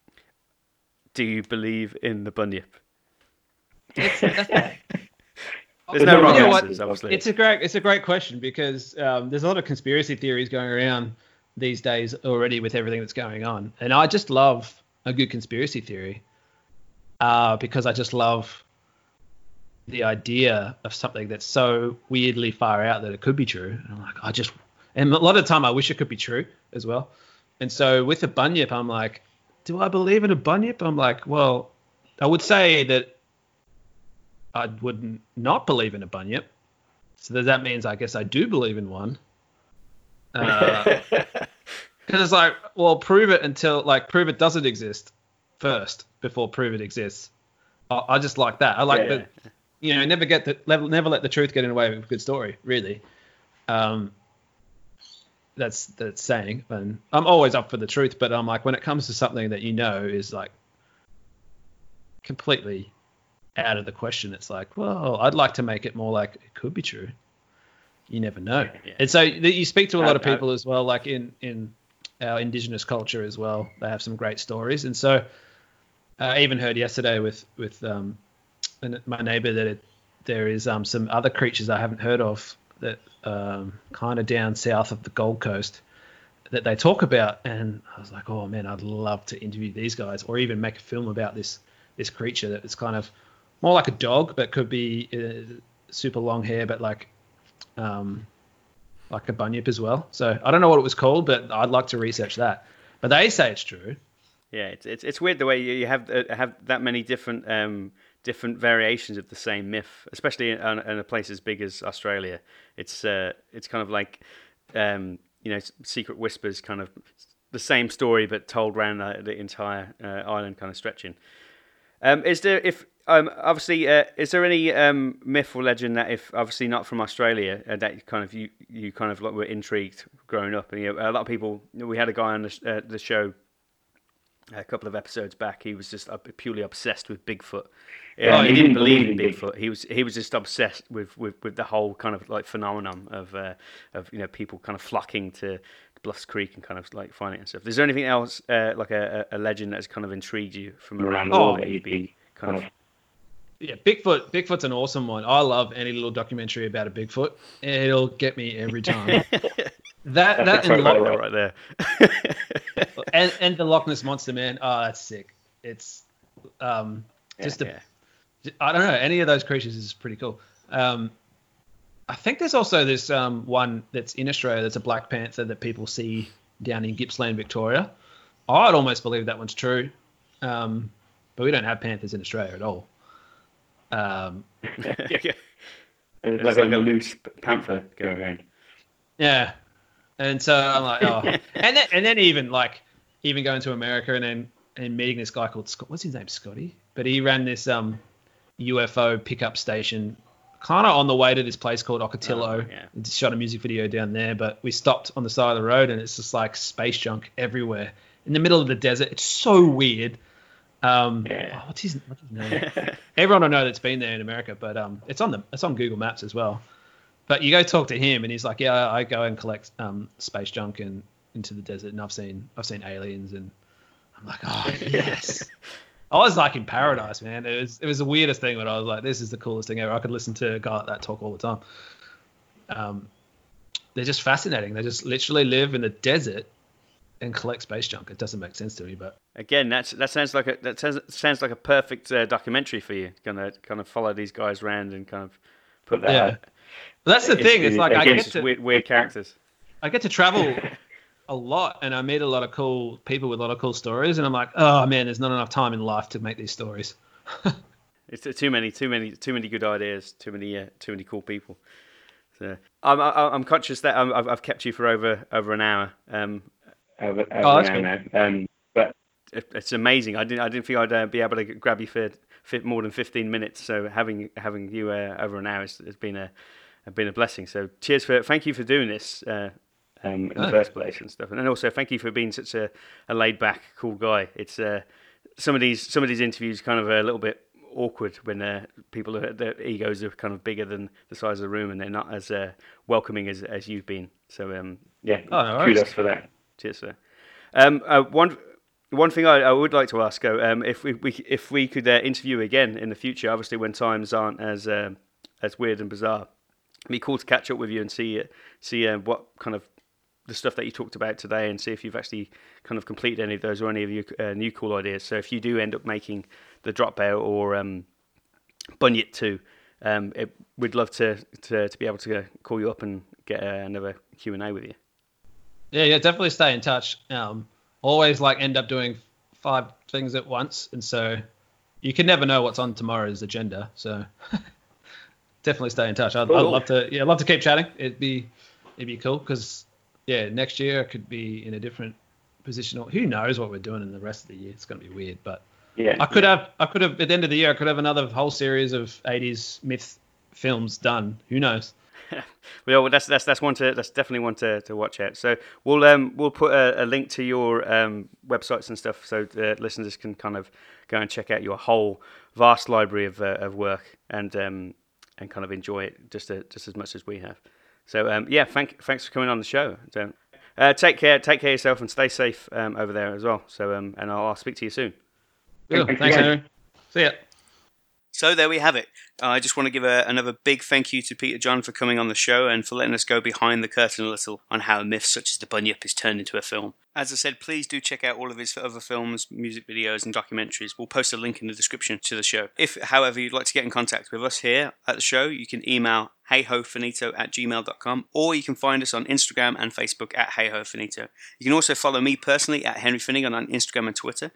do you believe in the bunyip? There's no wrong answers, obviously. It's a great it's a great question because um, there's a lot of conspiracy theories going around these days already with everything that's going on, and I just love a good conspiracy theory uh, because I just love the idea of something that's so weirdly far out that it could be true. And I'm like, I just and a lot of the time I wish it could be true as well. And so with a bunyip, I'm like, do I believe in a bunyip? I'm like, well, I would say that I would not believe in a bunyip. So that means I guess I do believe in one. Because uh, it's like, well, prove it until like prove it doesn't exist first before prove it exists. I, I just like that. I like yeah, the, yeah. you know, never get the never let the truth get in the way of a good story. Really, um, that's that's saying. And I'm always up for the truth, but I'm like when it comes to something that you know is like completely out of the question. It's like, well, I'd like to make it more like it could be true. You never know. Yeah. And so you speak to a lot of people as well, like in in our indigenous culture as well. They have some great stories, and so uh, I even heard yesterday with with um, my neighbor that it, there is um, some other creatures I haven't heard of that um, kind of down south of the Gold Coast that they talk about, and I was like, oh man, I'd love to interview these guys, or even make a film about this this creature that is kind of more like a dog, but could be uh, super long hair, but like um, like a bunyip as well. So I don't know what it was called, but I'd like to research that. But they say it's true. Yeah, it's it's, it's weird the way you have uh, have that many different um, different variations of the same myth, especially in, in a place as big as Australia. It's uh, it's kind of like um, you know, Secret Whispers, kind of the same story but told around the, the entire uh, island, kind of stretching. Um, is there if um, obviously uh, is there any um, myth or legend that if obviously not from Australia uh, that kind of you you kind of like were intrigued growing up and you know, a lot of people we had a guy on the, uh, the show a couple of episodes back, he was just purely obsessed with Bigfoot. Yeah, he, he didn't believe in Bigfoot. He was he was just obsessed with, with, with the whole kind of like phenomenon of uh, of you know people kind of flocking to Bluffs Creek and kind of like finding it and stuff. Is there anything else uh, like a, a legend that's kind of intrigued you from around the Oh, world that you'd be kind of Yeah, Bigfoot. Bigfoot's an awesome one. I love any little documentary about a Bigfoot. It'll get me every time. that that and, right, Loch, right there? and and the Loch Ness monster, man. Oh, that's sick. It's um just a yeah. I don't know. Any of those creatures is pretty cool. Um, I think there's also this um, one that's in Australia that's a black panther that people see down in Gippsland, Victoria. I'd almost believe that one's true, um, but we don't have panthers in Australia at all. Um, yeah. It's It's like, like a a- loose panther going around. yeah, and so I'm like, oh, and then and then even like even going to America and then and meeting this guy called Scott. What's his name? Scotty. But he ran this um UFO pickup station, kind of on the way to this place called Ocotillo. Oh, yeah. We just shot a music video down there, but we stopped on the side of the road and it's just like space junk everywhere in the middle of the desert. It's so weird. Um, Yeah. oh, what's his what's his name? Everyone I know that's been there in America, but um, it's on the it's on Google Maps as well. But you go talk to him, and he's like, "Yeah, I go and collect um, space junk and into the desert, and I've seen I've seen aliens." And I'm like, "Oh yes." I was like in paradise, man. It was it was the weirdest thing, but I was like, "This is the coolest thing ever." I could listen to a guy like that talk all the time. Um, they're just fascinating. They just literally live in the desert and collect space junk. It doesn't make sense to me, but Again, that's that sounds like a that sounds, sounds like a perfect uh, documentary for you. Gonna kind of follow these guys around and kind of put that yeah. out. But that's the It's- thing. It's like I get to weird, weird characters. I get to travel a lot and I meet a lot of cool people with a lot of cool stories and I'm like, oh man, there's not enough time in life to make these stories. It's too many, too many, too many good ideas, too many, uh, too many cool people. So I'm, I- I'm conscious that I've, I've kept you for over over an hour. Um, Over, over Oh, that's now, now. Um, but it's amazing. I didn't, I didn't think I'd uh, be able to grab you for, for more than 15 minutes. So having having you uh, over an hour has, has been a has been a blessing. So cheers for, thank you for doing this. Uh, um, in Oh. the first place, and stuff, and also thank you for being such a, a laid back, cool guy. It's uh, some of these some of these interviews kind of a little bit awkward when uh, people are, their egos are kind of bigger than the size of the room and they're not as uh, welcoming as as you've been. So um, yeah, Oh, no kudos for that. Cheers, sir. Um, uh, one one thing I, I would like to ask, though, um, if we, we if we could uh, interview again in the future, obviously when times aren't as um as weird and bizarre, it'd be cool to catch up with you and see uh, see uh, what kind of the stuff that you talked about today and see if you've actually kind of completed any of those or any of your uh, new cool ideas. So if you do end up making the dropout or um, Bunyip 2, um, it, we'd love to, to, to be able to call you up and get uh, another Q&A with you. Yeah, yeah, definitely stay in touch. Um, always like end up doing five things at once, and so you can never know what's on tomorrow's agenda. So definitely stay in touch. I'd, I'd love to. Yeah, I'd love to keep chatting. It'd be it'd be cool because yeah, next year I could be in a different position. Or who knows what we're doing in the rest of the year? It's gonna be weird, but Yeah, I could have I could have at the end of the year I could have another whole series of 80s myth films done. Who knows? Well, that's that's that's one to that's definitely one to, to watch out. So we'll um we'll put a, a link to your um websites and stuff so the listeners can kind of go and check out your whole vast library of uh, of work and um and kind of enjoy it just a, just as much as we have. So um yeah, thank thanks for coming on the show. So, uh, take care, take care of yourself, and stay safe um, over there as well. So um and I'll, I'll speak to you soon. Cool. Thanks Thanks. Henry. See ya. So there we have it. Uh, I just want to give a, another big thank you to Peter John for coming on the show and for letting us go behind the curtain a little on how a myth such as the Bunyip is turned into a film. As I said, please do check out all of his other films, music videos, and documentaries. We'll post a link in the description to the show. If, however, you'd like to get in contact with us here at the show, you can email heyhofinito at gmail.com or you can find us on Instagram and Facebook at heyhofinito. You can also follow me personally at Henry Finnegan on Instagram and Twitter.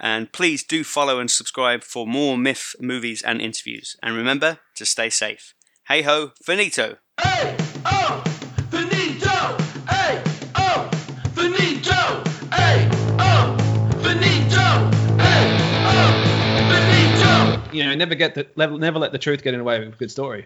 And please do follow and subscribe for more myth movies and interviews. And remember to stay safe. Hey ho, finito! Hey, oh, finito. Hey, oh, finito. Hey, oh, finito. Hey, oh, finito. You know, never get the never let the truth get in the way of a good story.